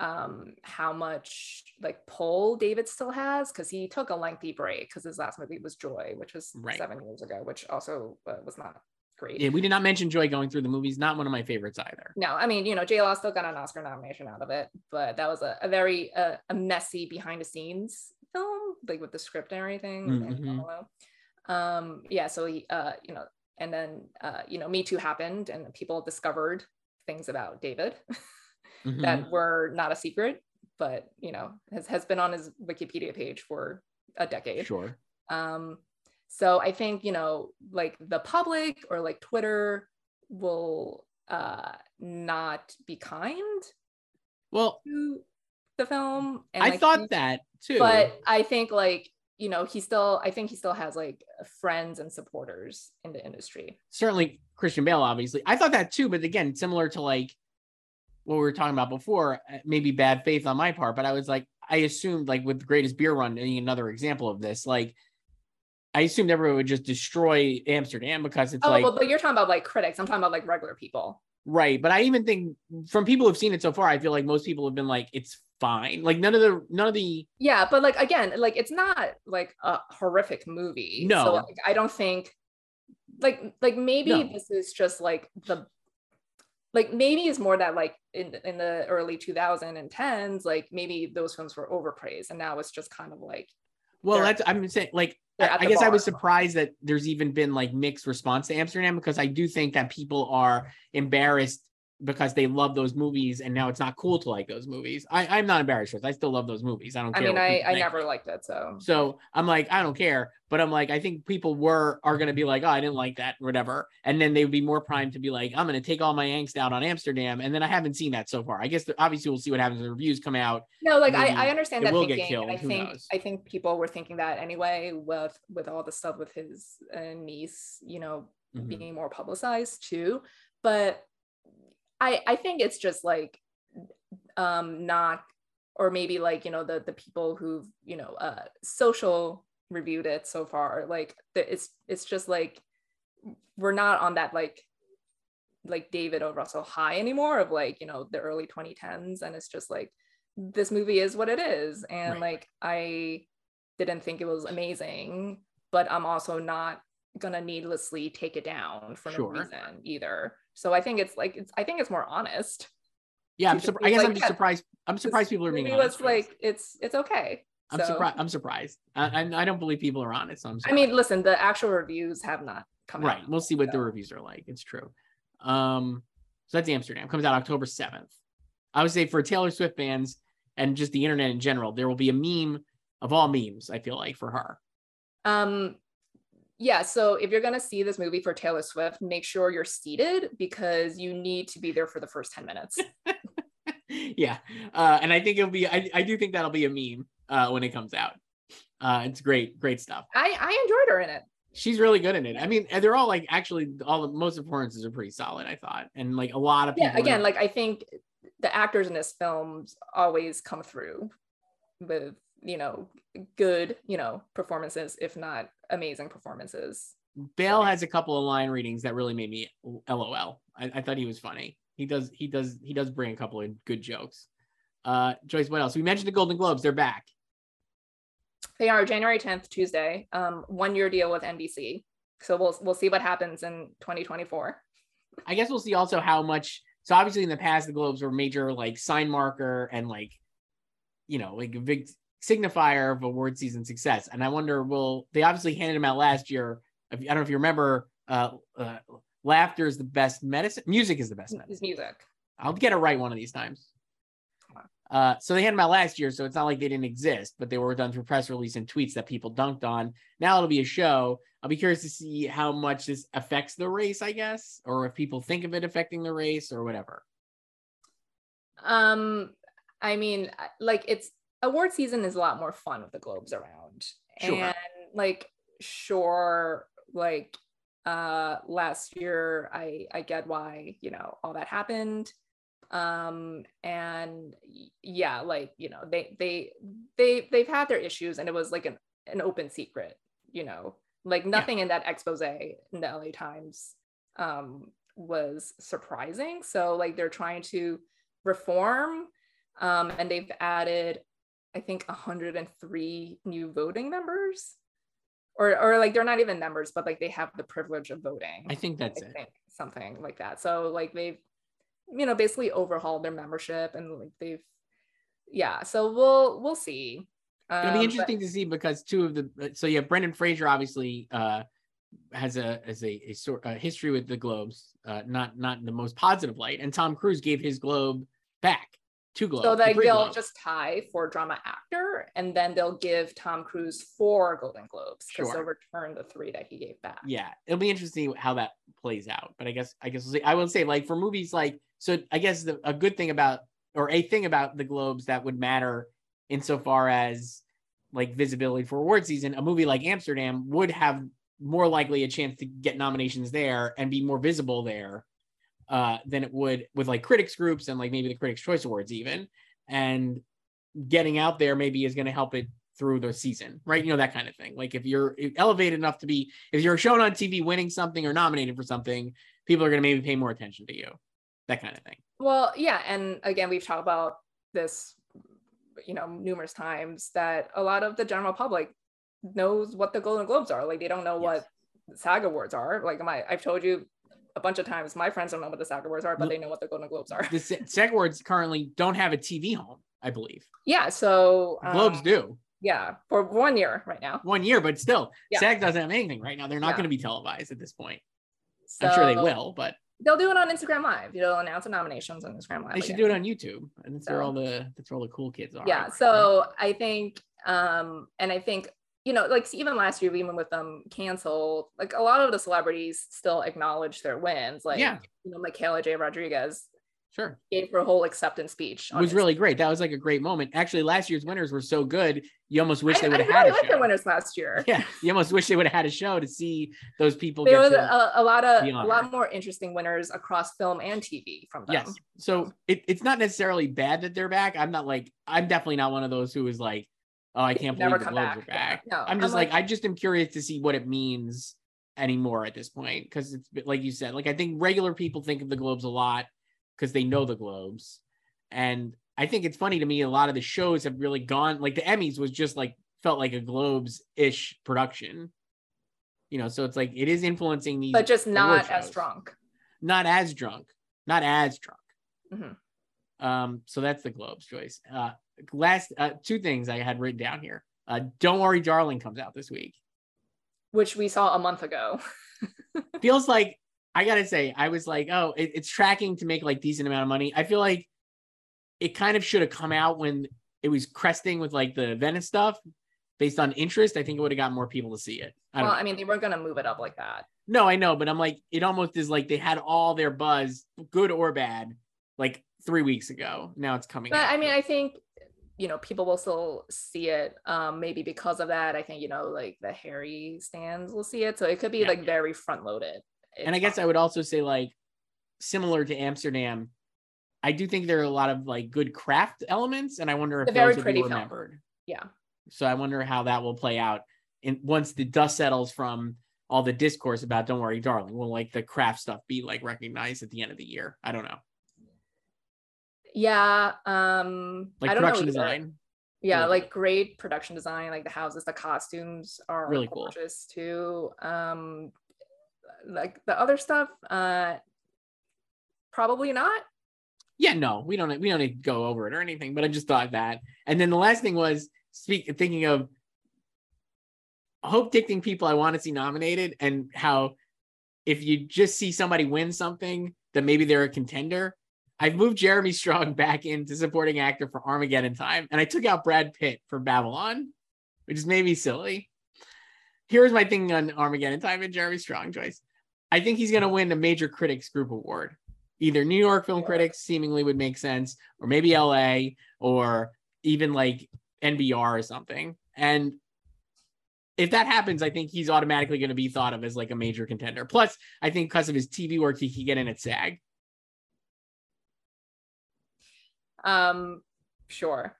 um how much like pull David still has because he took a lengthy break because his last movie was Joy, which was Right. seven years ago, which also uh, was not great. Yeah, we did not mention Joy going through the movies. Not one of my favorites either. No, I mean, you know, J Law still got an Oscar nomination out of it, but that was a, a very uh, a messy behind the scenes film, like with the script and everything. Mhm. Um, yeah, so he, uh, you know, and then uh, you know, Me Too happened, and people discovered things about David [laughs] Mhm. that were not a secret, but you know, has has been on his Wikipedia page for a decade. Sure. Um, so I think, you know, like the public or like Twitter will uh not be kind Well, to the film. And I like, thought he- that too. but I think like, you know, he still I think he still has like friends and supporters in the industry. certainly Christian Bale, obviously. I thought that too, but again, similar to like what we were talking about before, uh, maybe bad faith on my part, but I was like, I assumed like with the greatest beer run, another example of this, like I assumed everyone would just destroy Amsterdam because it's Oh, like well, but you're talking about like critics. I'm talking about like regular people. right. But I even think from people who've seen it so far, I feel like most people have been like, it's fine. Like none of the none of the Yeah, but like again, like it's not like a horrific movie. No. So like, I don't think like like maybe No. this is just like the like maybe it's more that like in in the early 2010s like maybe those films were overpraised and now it's just kind of like Well, that's I'm saying like I, at I the guess I was surprised that there's even been like mixed response to Amsterdam because I do think that people are embarrassed because they love those movies and now it's not cool to like those movies. I, I'm not embarrassed for it. I still love those movies. I don't I care. mean I I never liked it so So I'm like, I don't care. But I'm like, I think people were are gonna be like, oh, I didn't like that, whatever. And then they would be more primed to be like, I'm gonna take all my angst out on Amsterdam. And then I haven't seen that so far. I guess the, obviously we'll see what happens when the reviews come out. no like I, maybe I understand that will get killed, I who think knows? I think people were thinking that anyway with with all the stuff with his uh, niece you know Mhm. being more publicized too but i i think it's just like um not or maybe like you know the the people who've you know uh social reviewed it so far like the, it's it's just like we're not on that like like david o russell high anymore of like you know the early 2010s and it's just like this movie is what it is and Right. like i didn't think it was amazing but i'm also not gonna needlessly take it down for Sure. no reason either so i think it's like it's i think it's more honest Yeah, I'm to just surprised. be I guess like, I'm just yeah, surprised. I'm surprised people are being honest. was like it's it's okay I'm So- surprised. I'm surprised. I, don't believe people are honest. So I'm i mean listen the actual reviews have not come right. out We'll see what the reviews are like. It's true. Um, so that's Amsterdam. Comes out October 7th. I would say for Taylor Swift fans and just the internet in general, there will be a meme of all memes, I feel like, for her. Um, yeah, so if you're gonna see this movie for Taylor Swift, make sure you're seated because you need to be there for the first 10 minutes. [laughs] yeah. Uh, and I think it'll be I, I do think that'll be a meme uh when it comes out. Uh it's great, great stuff. I, I enjoyed her in it. She's really good in it. I mean, they're all like actually all the most performances are pretty solid, I thought. And like a lot of people Yeah, again, in- like I think the actors in this films always come through with, you know, good, you know, performances, if not amazing performances. Bale has a couple of line readings that really made me LOL. I, I thought he was funny. He does he does he does bring a couple of good jokes. Uh Joyce, what else? We mentioned the Golden Globes, they're back. They are January 10th, Tuesday, um, one year deal with NBC. So we'll we'll see what happens in 2024. I guess we'll see also how much. So obviously in the past, the Globes were major like sign marker and like, you know, like big signifier of award season success. And I wonder, will they obviously handed them out last year? I don't know if you remember. Uh, uh, laughter is the best medicine. Music is the best medicine. Music. I'll get it right one of these times. Uh, so they had them out last year, so it's not like they didn't exist, but they were done through press release and tweets that people dunked on. Now it'll be a show. I'll be curious to see how much this affects the race, I guess, or if people think of it affecting the race or whatever. Um, I mean, like it's award season is a lot more fun with the Globes around. Sure. And like, sure, like uh last year I I get why, you know, all that happened. Um and yeah, like, you know, they they they they've had their issues and it was like an an open secret, you know. Like nothing in that expose in the LA Times um was surprising. So like they're trying to reform um, and they've added i think 103 new voting members? Or or like they're not even members but like they have the privilege of voting. I think that's I it. something like that. So like they've you know basically overhauled their membership and like they've yeah so we'll we'll see. It'll Um, be but- interesting to see because two of the so yeah, Brendan Fraser obviously uh has a has a, a sort a history with the Globes, uh not not in the most positive light, and Tom Cruise gave his Globe back, two Globes. so like they'll Globes. just tie for drama actor and then they'll give tom cruise four golden globes because Sure. they'll return the three that he gave back yeah, it'll be interesting how that plays out. But I guess I guess we'll see. I will say like for movies like so I guess the, a good thing about or a thing about the Globes that would matter insofar as like visibility for award season, a movie like Amsterdam would have more likely a chance to get nominations there and be more visible there uh, than it would with like critics groups and like maybe the Critics Choice Awards even. And getting out there maybe is going to help it through the season, right? You know, that kind of thing. Like if you're elevated enough to be, if you're shown on TV winning something or nominated for something, people are going to maybe pay more attention to you, that kind of thing. Well, yeah, and again, we've talked about this, you know, numerous times that a lot of the general public knows what the Golden Globes are. Like they don't know Yes. what SAG awards are. Like my I've told you a bunch of times, my friends don't know what the SAG awards are, but they know what the Golden Globes are. The SAG awards currently don't have a TV home, I believe. Yeah, so um, Globes do. Yeah, for one year right now. One year, but still, yeah. SAG doesn't have anything right now. They're not yeah. going to be televised at this point. So, I'm sure they will, but they'll do it on Instagram Live. They'll announce the nominations on Instagram Live. They should again. do it on YouTube, and that's so, where all the that's where all the cool kids are. Yeah. So I think, um, and I think you know, like even last year, even with them canceled, like a lot of the celebrities still acknowledge their wins. Like, yeah. you know, Michaela J. Rodriguez Sure. Gave her a whole acceptance speech. It was really great. That was like a great moment. Actually, last year's winners were so good. You almost wish they would have had really a show. the winners last year. [laughs] Yeah. You almost wish they would have had a show to see those people. There was uh, a, a, lot of a lot more interesting winners across film and TV from them. Yes. So it, it's not necessarily bad that they're back. I'm not like I'm definitely not one of those who is like, oh, I can't believe the Globes back. are back. Yeah. No, I'm just I'm like, like, I just am curious to see what it means anymore at this point because it's like you said, like I think regular people think of the Globes a lot because they know the Globes. And I think it's funny to me, a lot of the shows have really gone like the Emmys was just like felt like a Globes ish production. You know, so it's like it is influencing these, but just not as drunk. Not as drunk. Not as drunk. Mm-hmm. Um, so that's the Globes choice. Uh, last uh, two things I had written down here. Uh, Don't worry, darling comes out this week, which we saw a month ago. [laughs] Feels like I gotta say, I was like, oh, it, it's tracking to make like decent amount of money. I feel like it kind of should have come out when it was cresting with like the Venice stuff. Based on interest, I think it would have got more people to see it. I well, know. I mean, they weren't gonna move it up like that. No, I know, but I'm like, it almost is like they had all their buzz, good or bad, like three weeks ago. Now it's coming. But out. I mean, I think you know people will still see it um maybe because of that i think you know like the harry stands will see it so it could be yeah. like very front loaded and I guess I would also say like similar to Amsterdam, I do think there are a lot of like good craft elements, and I wonder if those will be remembered. Film. Yeah. So I wonder how that will play out in once the dust settles from all the discourse about "Don't Worry, Darling." Will like the craft stuff be like recognized at the end of the year? I don't know. Yeah. Um. Like I production design. Yeah, yeah, like great production design, like the houses, the costumes are really cool too. Um, like the other stuff uh probably not yeah no we don't we don't need to go over it or anything but i just thought that and then the last thing was speak thinking of hope dicting people i want to see nominated and how if you just see somebody win something that maybe they're a contender i've moved jeremy strong back into supporting actor for armageddon time and i took out brad pitt for babylon which is maybe silly here's my thing on armageddon time and jeremy strong choice I think he's going to win a major critics group award. Either New York Film Critics seemingly would make sense, or maybe LA, or even like NBR or something. And if that happens, I think he's automatically going to be thought of as like a major contender. Plus, I think because of his TV work, he could get in at SAG. Um, sure.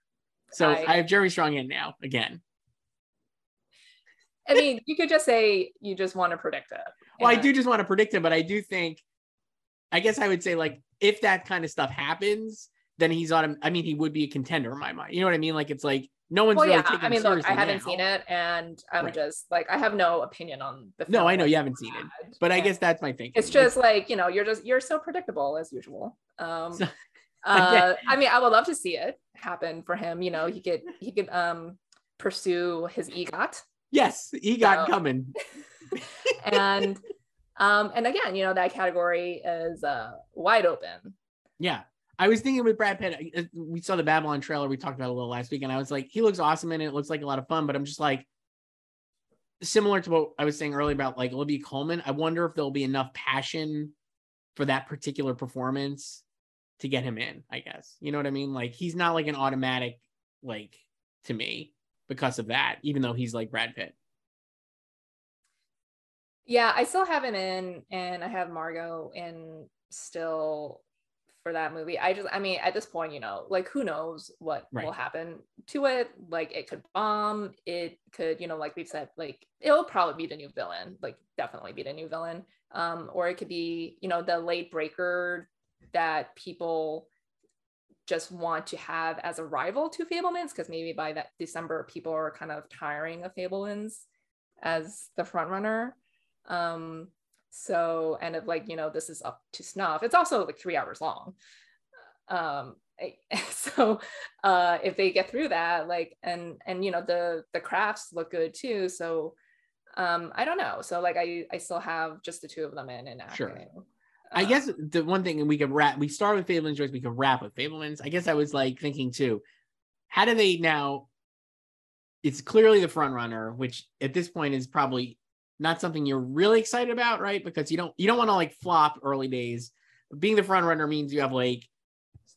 So I, I have Jeremy Strong in now again. I mean, you could just say you just want to predict it. Well, I do just want to predict it, but I do think, I guess I would say like if that kind of stuff happens, then he's on. I mean, he would be a contender in my mind. You know what I mean? Like it's like no one's well, really yeah. I mean, look, I haven't now. seen it, and I'm right. just like I have no opinion on the. no, I know you haven't seen it, but I guess that's my thinking. It's just like you know, you're just you're so predictable as usual. Um, so, uh, I mean, I would love to see it happen for him. You know, he could he could um pursue his EGOT. Yes, EGOT so, coming. [laughs] and um and again you know that category is uh wide open yeah i was thinking with brad pitt uh, we saw the babylon trailer we talked about a little last week and i was like he looks awesome and it looks like a lot of fun but i'm just like similar to what i was saying earlier about like olivia Colman, i wonder if there'll be enough passion for that particular performance to get him in i guess you know what i mean like he's not like an automatic like to me because of that even though he's like brad pitt yeah, I still have him in, and I have Margot in still for that movie. I just, I mean, at this point, you know, like who knows what right. will happen to it? Like it could bomb. It could, you know, like we've said, like it'll probably be the new villain. Like definitely be the new villain. Um, or it could be, you know, the late breaker that people just want to have as a rival to Fabelmans because maybe by that December people are kind of tiring of Fabelmans as the front runner. Um, so and if like you know this is up to snuff, it's also like three hours long. Um, [laughs] so uh if they get through that like and and you know the the crafts look good too so um i don't know so like i i still have just the two of them in and acting Sure. I guess the one thing and we could wrap we start with Fabelmans Joyce, we could wrap with Fabelmans. I guess I was like thinking too, how do they now? It's clearly the front runner, which at this point is probably not something you're really excited about, right? Because you don't you don't want to like flop early days. Being the front runner means you have like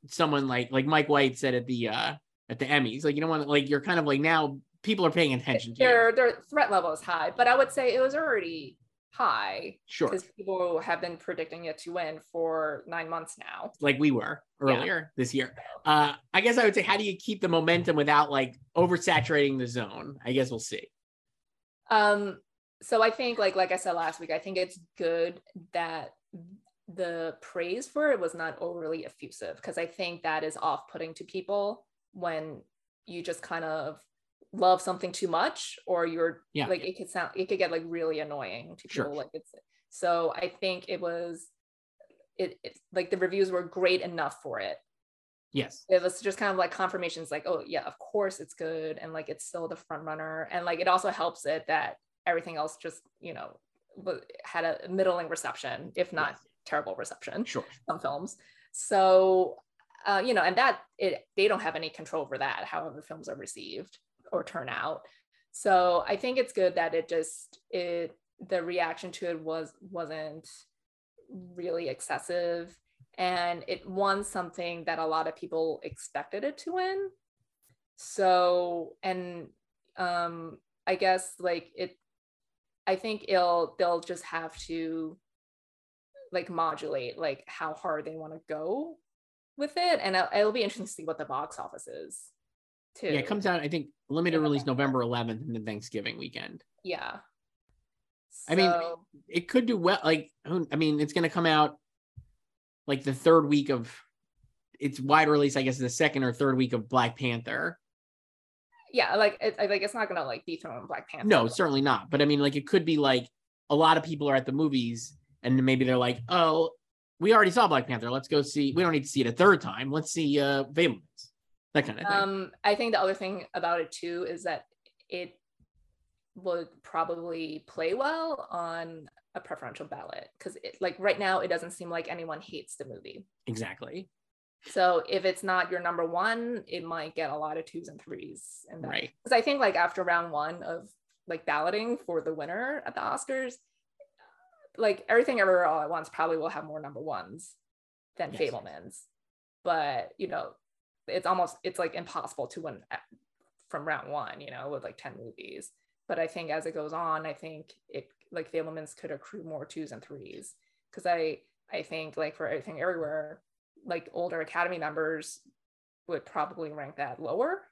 someone like like Mike White said at the uh at the Emmys. Like you don't want like you're kind of like now people are paying attention to their their threat level is high but i would say it was already high Sure. because people have been predicting it to win for nine months now like we were Yeah. earlier this year. Uh, I guess I would say, how do you keep the momentum without like oversaturating the zone? I guess we'll see. Um, so I think like like I said last week, I think it's good that the praise for it was not overly effusive because I think that is off-putting to people when you just kind of love something too much or you're Yeah. like it could sound it could get like really annoying to Sure. people like it's so I think it was it, it like the reviews were great enough for it Yes. it was just kind of like confirmations like oh yeah of course it's good and like it's still the front runner and like it also helps it that everything else just you know had a middling reception if not Yes. terrible reception Sure. some films so uh, you know and that it they don't have any control over that however films are received or turn out so i think it's good that it just it the reaction to it was wasn't really excessive. And it won something that a lot of people expected it to win. So and um i guess like it i think it'll they'll just have to like modulate like how hard they want to go with it. And it'll, it'll be interesting to see what the box office is too Yeah, it comes out, I think, limited In release November. November 11th and then Thanksgiving weekend. yeah I mean, It could do well. Like, I mean, it's going to come out like the third week of its wide release, I guess, the second or third week of Black Panther. yeah like it, like it's not gonna like be dethrone black panther No, certainly not. But I mean, like, it could be like a lot of people are at the movies and maybe they're like, oh, we already saw Black Panther. Let's go see. We don't need to see it a third time. Let's see uh Fabelmans. That kind of thing. Um, I think the other thing about it too is that it would probably play well on a preferential ballot because it like right now it doesn't seem like anyone hates the movie. exactly. So if it's not your number one, it might get a lot of twos and threes. And Right. because I think like after round one of like balloting for the winner at the Oscars, like everything everywhere all at once probably will have more number ones than Yes. Fabelmans. But you know, it's almost it's like impossible to win from round one, you know, with like 10 movies. But I think as it goes on, I think it like Fabelmans could accrue more twos and threes. Cause I I think like for everything everywhere, like older Academy members would probably rank that lower.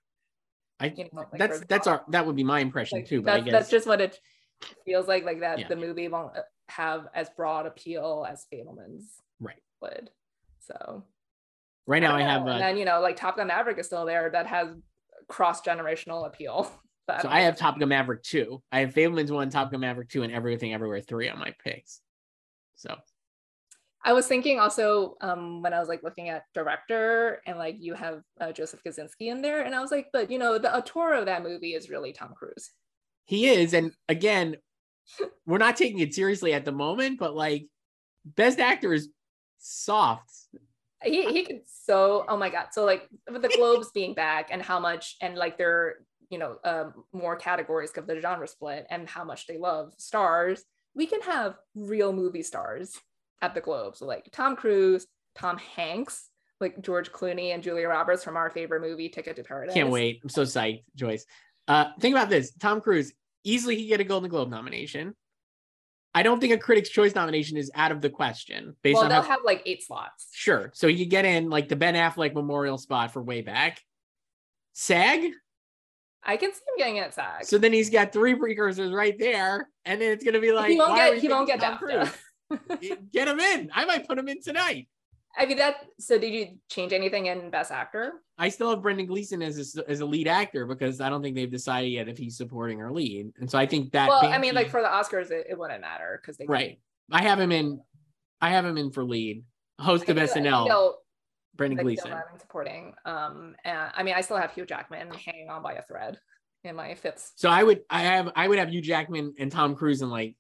I You know, like that's that's our that would be my impression Like, too. But I that's, guess that's just what it feels like, like that Yeah. the movie won't uh, have as broad appeal as Fabelmans right. would. So Right now I don't have know. uh, and then you know, like Top Gun Maverick is still there that has cross generational appeal. [laughs] But so I have Top Gun Maverick two. I have Fabelmans one, Top Gun Maverick two, and Everything Everywhere three on my picks. So I was thinking also um, when I was like looking at director and like you have uh, Joseph Kosinski in there, and I was like, but you know, the auteur of that movie is really Tom Cruise. he is, and again, we're not taking it seriously at the moment, but like best actor is soft. He he could so oh my god. So like with the Globes being back and how much and like their you know um, more categories of the genre split and how much they love stars, we can have real movie stars at the Globes like Tom Cruise, Tom Hanks, like George Clooney and Julia Roberts from our favorite movie Ticket to Paradise. Can't wait. I'm so psyched, Joyce. Uh, think about this: Tom Cruise easily he get a Golden Globe nomination. I don't think a Critics' Choice nomination is out of the question based Well, on they'll how have like eight slots. Sure. So you get in like the Ben Affleck memorial spot for way back. SAG. I can see him getting it SAG. So then he's got three precursors right there. And then it's gonna be like he won't get he won't get Tom Get him in. I might put him in tonight. I mean that. So did you change anything in Best Actor? I still have Brendan Gleeson as a, as a lead actor because I don't think they've decided yet if he's supporting or lead, and so I think that. Well, I mean, like for the Oscars, it, it wouldn't matter because they right. I have him in. I have him in for lead, host of SNL. Brendan Gleeson. supporting. Um, and I mean, I still have Hugh Jackman hanging on by a thread in my fifth. So I would, I have, I would have Hugh Jackman and Tom Cruise in like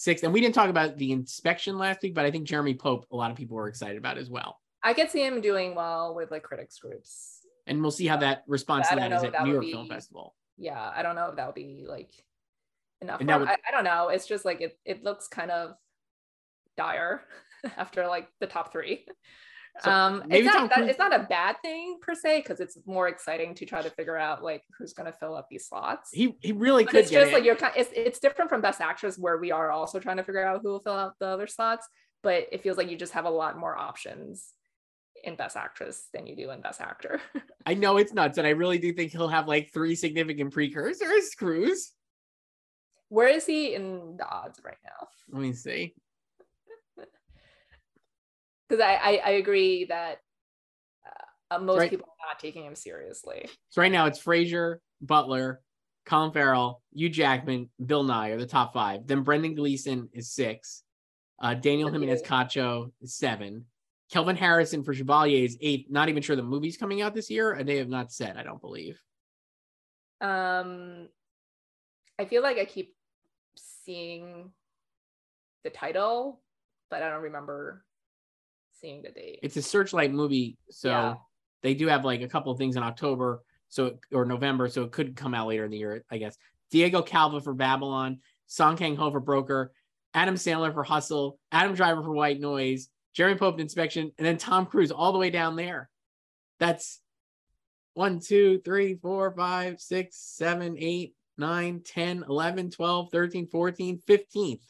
sixth. And we didn't talk about the inspection last week, but I think Jeremy Pope, a lot of people were excited about as well. I could see him doing well with like critics groups. And we'll see how that response to that is at New York be, Film Festival. Yeah, I don't know if that would be like enough. Would, I, I don't know. It's just like it, it looks kind of dire [laughs] after like the top three. So um, it's not that, it's not a bad thing per se because it's more exciting to try to figure out like who's going to fill up these slots. He he really but could. It's just like you're it's it's different from Best Actress where we are also trying to figure out who will fill out the other slots, but it feels like you just have a lot more options in Best Actress than you do in Best Actor. [laughs] I know it's nuts, and I really do think he'll have like three significant precursors. Cruise. Where is he in the odds right now? Let me see because I, I, I agree that uh, most right. people are not taking him seriously. So right now it's Fraser, Butler, Colin Farrell, Hugh Jackman, Bill Nighy are the top five. Then Brendan Gleeson is six. Uh, Daniel okay. Jimenez Cacho is seven. Kelvin Harrison for Chevalier is eight. Not even sure the movie's coming out this year, and they have not said. I don't believe. Um, I feel like I keep seeing the title, but I don't remember seeing the date. It's a Searchlight movie, so yeah. they do have like a couple of things in October, so or November, so it could come out later in the year, I guess. Diego Calva for Babylon, Song Kang Ho for Broker, Adam Sandler for Hustle, Adam Driver for White Noise, Jeremy Pope Inspection, and then Tom Cruise all the way down there. That's one, two, three, four, five, six, seven, eight, nine, 10, 11, 12, 13, 14, 15th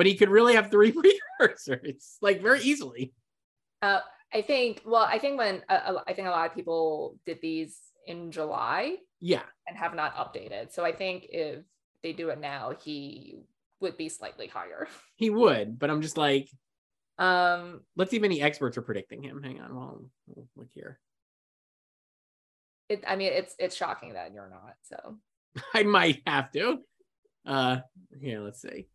but he could really have three [laughs] precursors like very easily. Uh, I think. Well, I think when uh, I think a lot of people did these in July. Yeah, and have not updated. So I think if they do it now, he would be slightly higher. [laughs] He would, but I'm just like, um, let's see if any experts are predicting him. Hang on, well, we'll look here. It, I mean, it's it's shocking that you're not. So [laughs] I might have to. Uh, here, let's see.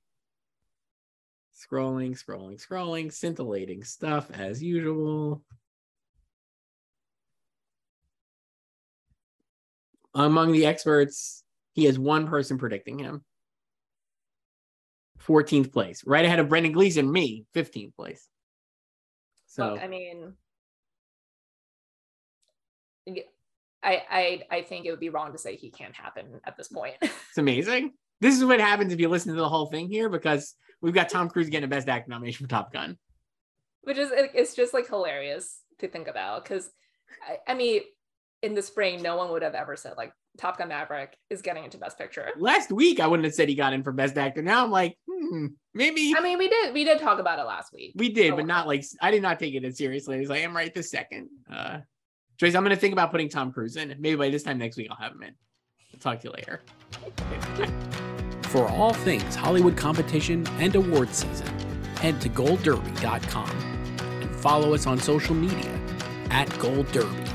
Scrolling, scrolling, scrolling, scintillating stuff as usual. Among the experts, he has one person predicting him. 14th place, right ahead of Brendan Gleeson, me, 15th place. So Look, I mean, I, I I think it would be wrong to say he can't happen at this point. [laughs] it's amazing. This is what happens if you listen to the whole thing here because we've got Tom Cruise getting a Best Actor nomination for Top Gun, which is it's just like hilarious to think about because I, I mean in the spring no one would have ever said like Top Gun Maverick is getting into Best Picture. Last week I wouldn't have said he got in for Best Actor. Now I'm like, hmm, maybe. I mean, we did we did talk about it last week. We did, but not like I did not take it as seriously as I am right this second. Uh, Joyce, I'm gonna think about putting Tom Cruise in. Maybe by this time next week I'll have him in. I'll talk to you later. [laughs] For all things Hollywood competition and award season, head to goldderby.com and follow us on social media at Gold Derby.